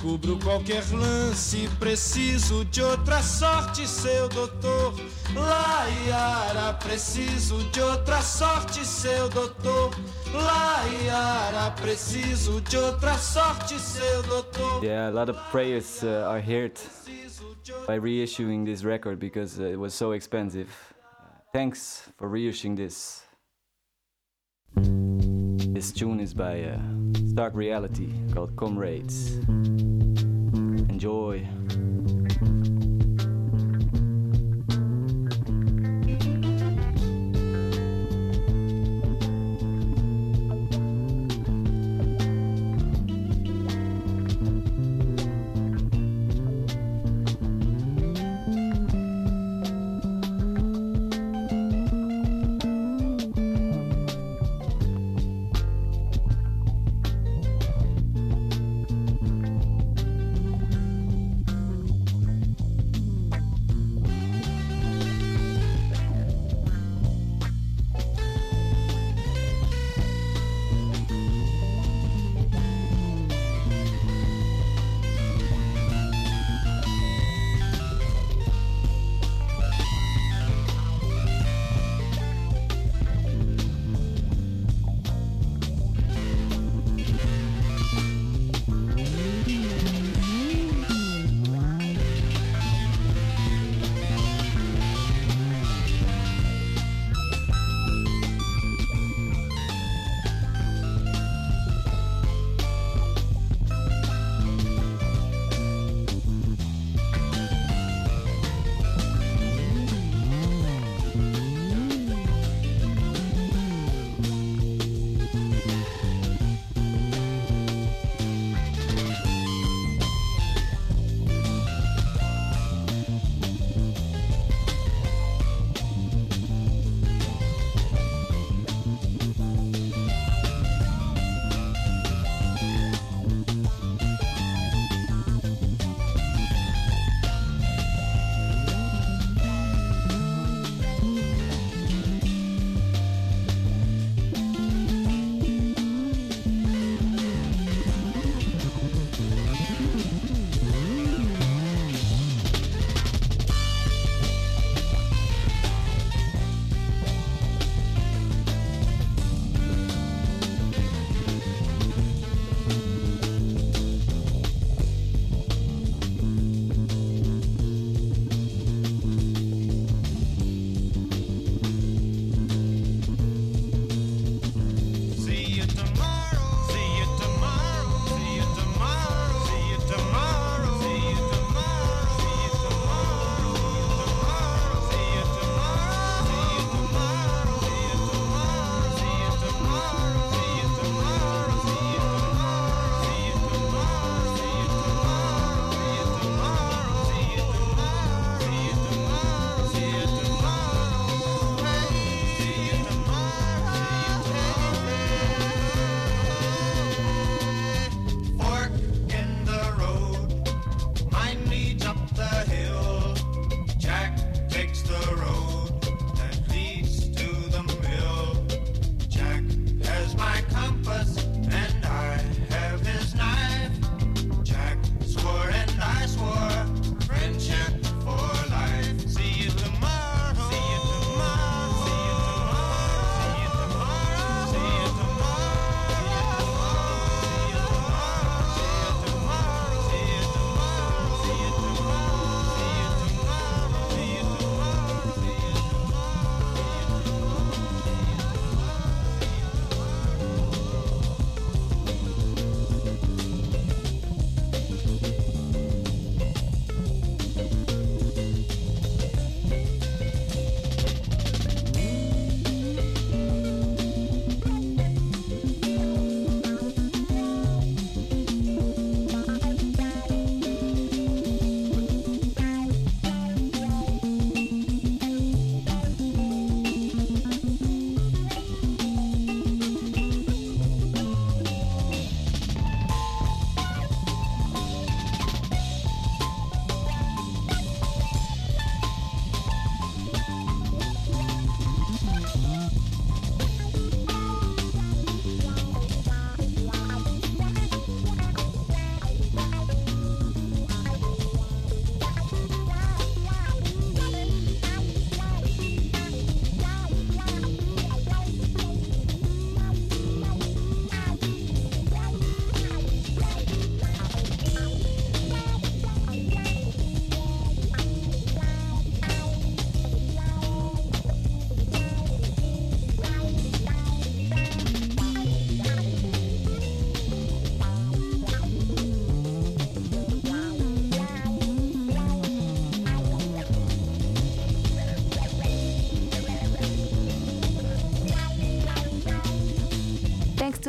Descubro qualquer lance, preciso de outra sorte, seu doutor. Laiara, preciso de outra sorte, seu doutor. Laiara, preciso de outra sorte, seu doutor. Yeah, a lot of prayers uh, are heard by reissuing this record because uh, it was so expensive. thanks for reissuing this. This tune is by uh, Stark Reality called Comrades. Enjoy.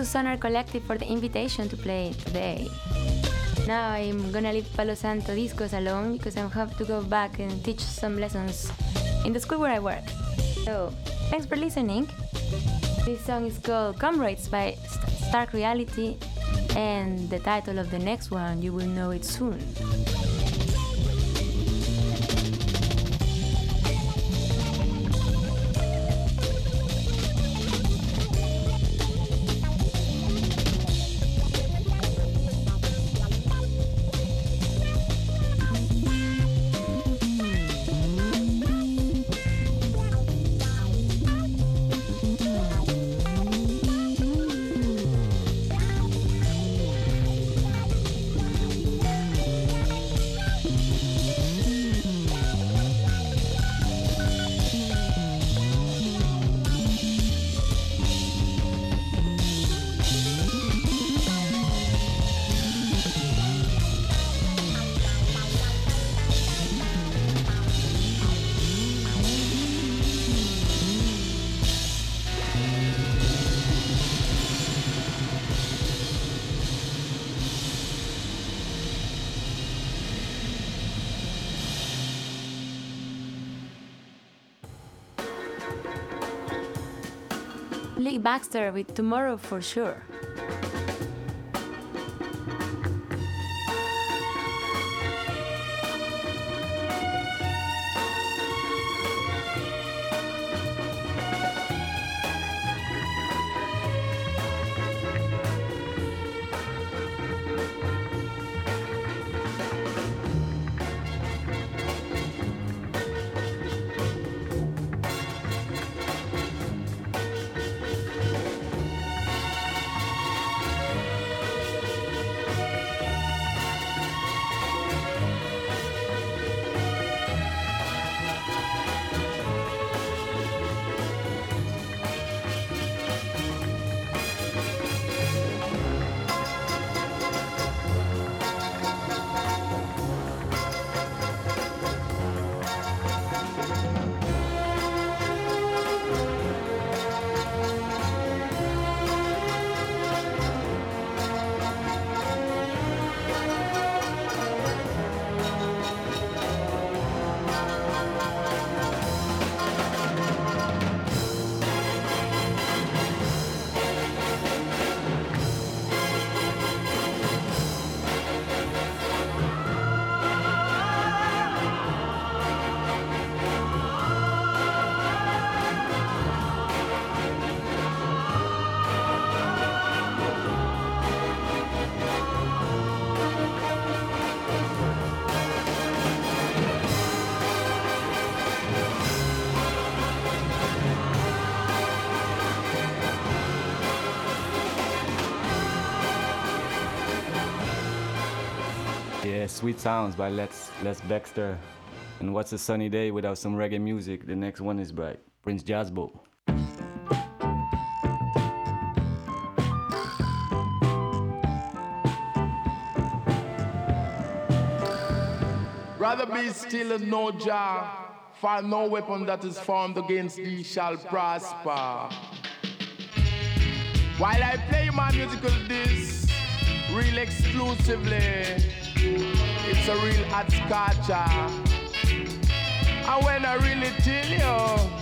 To Sonar Kollektiv for the invitation to play today. Now I'm gonna leave Palo Santo Discos alone because I have to go back and teach some lessons in the school where I work. So, thanks for listening. This song is called Comrades by Stark Reality, and the title of the next one, you will know it soon. Baxter with Tomorrow for Sure. Sweet sounds by Les Les Baxter. And what's a sunny day without some reggae music? The next one is by Prince Jazzbo. Rather be still and no jar, for no weapon that is formed against thee shall prosper. While I play my musical disc, real exclusively, it's a real hot scotcher. And when I really tell you,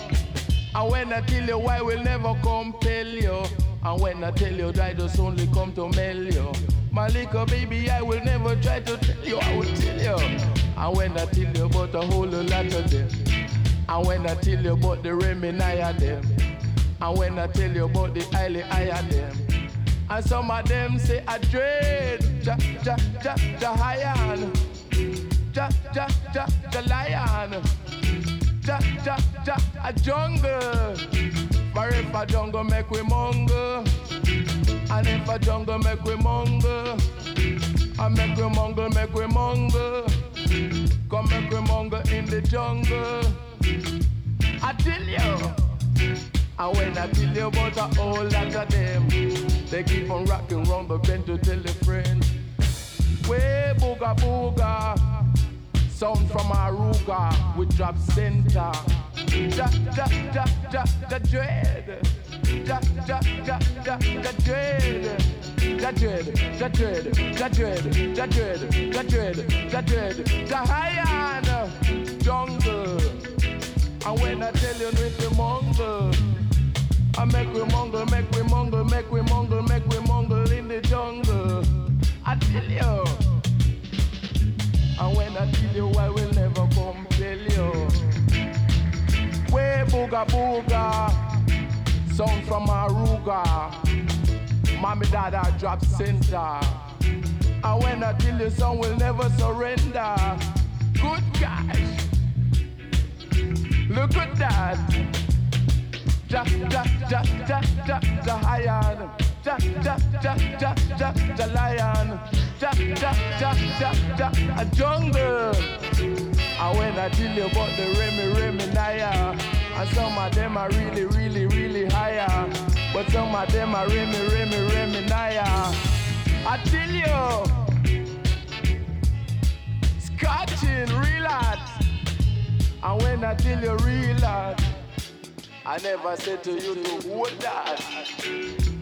and when I tell you I will never compel you, and when I tell you that I just only come to mail you. My little baby, I will never try to tell you, I will tell you. And when I tell you about a whole lot of them, and when I tell you about the Remini of them, and when I tell you about the highly higher them, and some of them say I dread, ja, ja, ja, ja, lion, ja, ja, ja, ja, lion, ja, ja, ja, a jungle. But if a jungle make we mongo, and if a jungle make we mongo, and make we mongo, make we mongo, come make we mongo in the jungle. I tell you. And when I tell you about whole lot of them, they keep on rocking round the bend to tell a friend. Way booga booga, sound from Aruga, we drop center. Ja, ja, ja, ja, ja, dread. ja, ja, ja, ja, ja, dread. Ja dread, ja dread, ja dread, ja dread, ja dread, ja dread, ja high jungle. And when I tell you with the mongle, I make we mongle, make we mongle, make we mongle, make we mongle in the jungle. I tell you. And when I tell you, I will never come tell you. Way booga booga, sound from Aruga. Mommy, dada drop center. And when I tell you, son will never surrender. Good guys, look at that. Ja, ja, ja, ja, ja, ja, lion. Ja, ja, ja, ja, ja, ja, lion. Ja, ja, ja, ja, ja, a jungle. And when I tell you about the Remy, Remy Naya, and some of them are really, really, really higher. But some of them are Remy, Remy, Remy Naya. I tell you, scotching, relax. And when I tell you relax, I never said to you to hold that.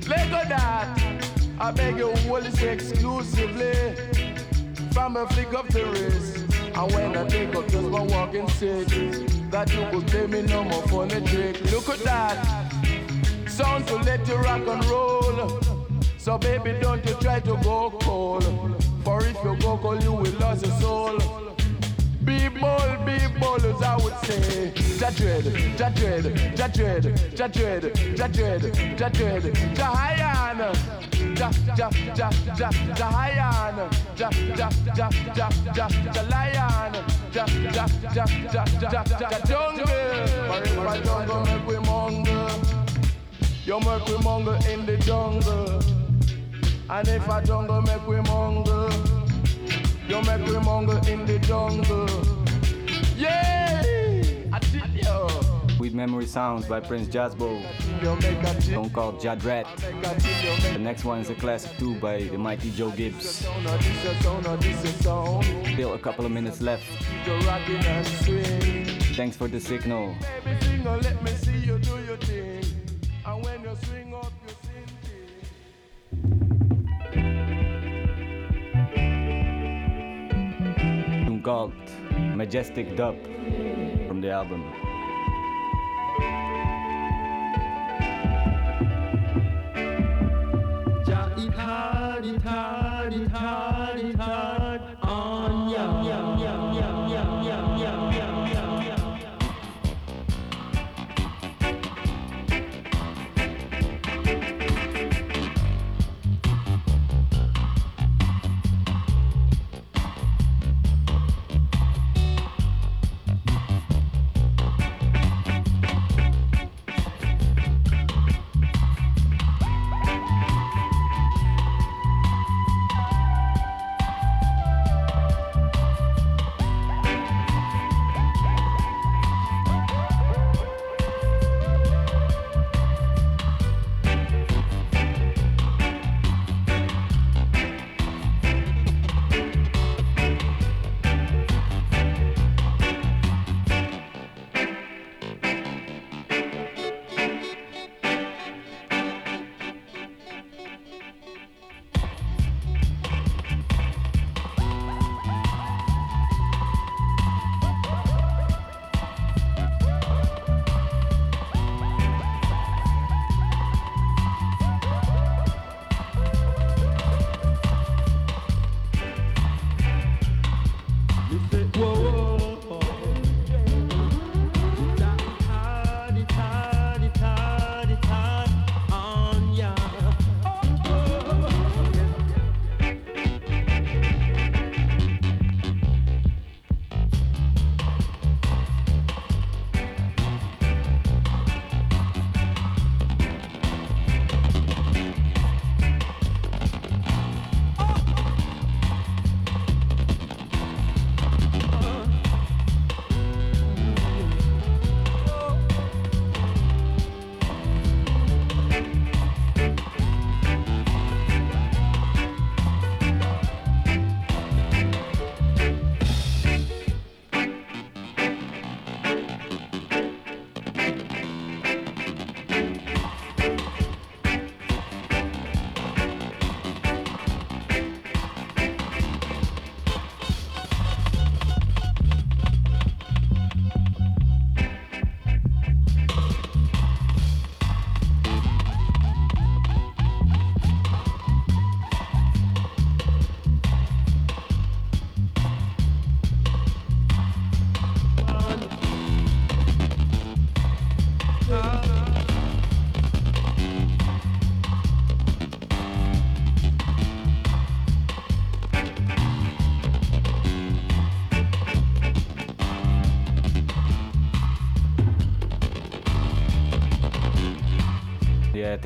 Let go that. I beg you hold this exclusively from a flick of the wrist. And when I take up just my walking stick, that you could play me no more funny trick. Look at that. Sound to let you rock and roll. So baby, don't you try to go cold. For if you go cold, you will lose your soul. Be bold, be bold, as I would say. Ja dread, ja dread, ja dread, ja dread, ja dread, ja dread, ja on. Ja, ja, ja, ja, ja on. Ja, ja, ja, ja, ja, ja lion. Ja, ja, ja, ja, ja, ja jungle. But if I jungle, make we mongle. You make we mongle in the jungle. And if I jungle, make we mongle. You make mongle in the jungle. Yeah, I tell you. With Memory Sounds by Prince Jazzbo. You make a Song called Jadret. The next one is a classic too by the mighty Joe Gibbs. sound, a sound, this a sound. Still a couple of minutes left. You rocking and swing. Thanks for the signal. Called Majestic Dub from the album. Ja, it hard, it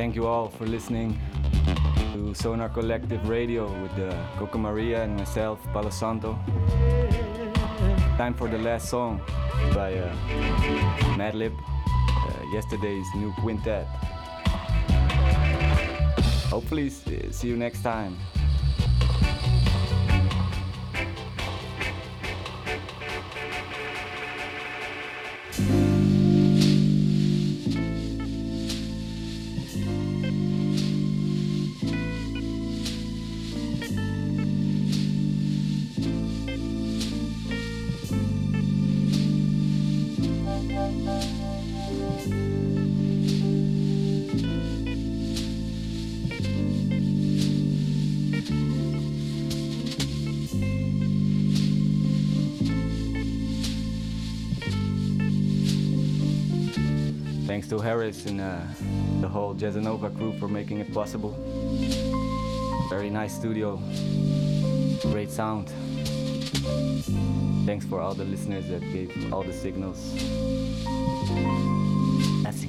thank you all for listening to Sonar Kollektiv Radio with uh, Coco Maria and myself, Palo Santo. Time for the last song by uh, Madlib, uh, yesterday's new quintet. Hopefully, see you next time. To Harris and uh, the whole Jazzanova crew for making it possible. Very nice studio, great sound. Thanks for all the listeners that gave all the signals. Merci.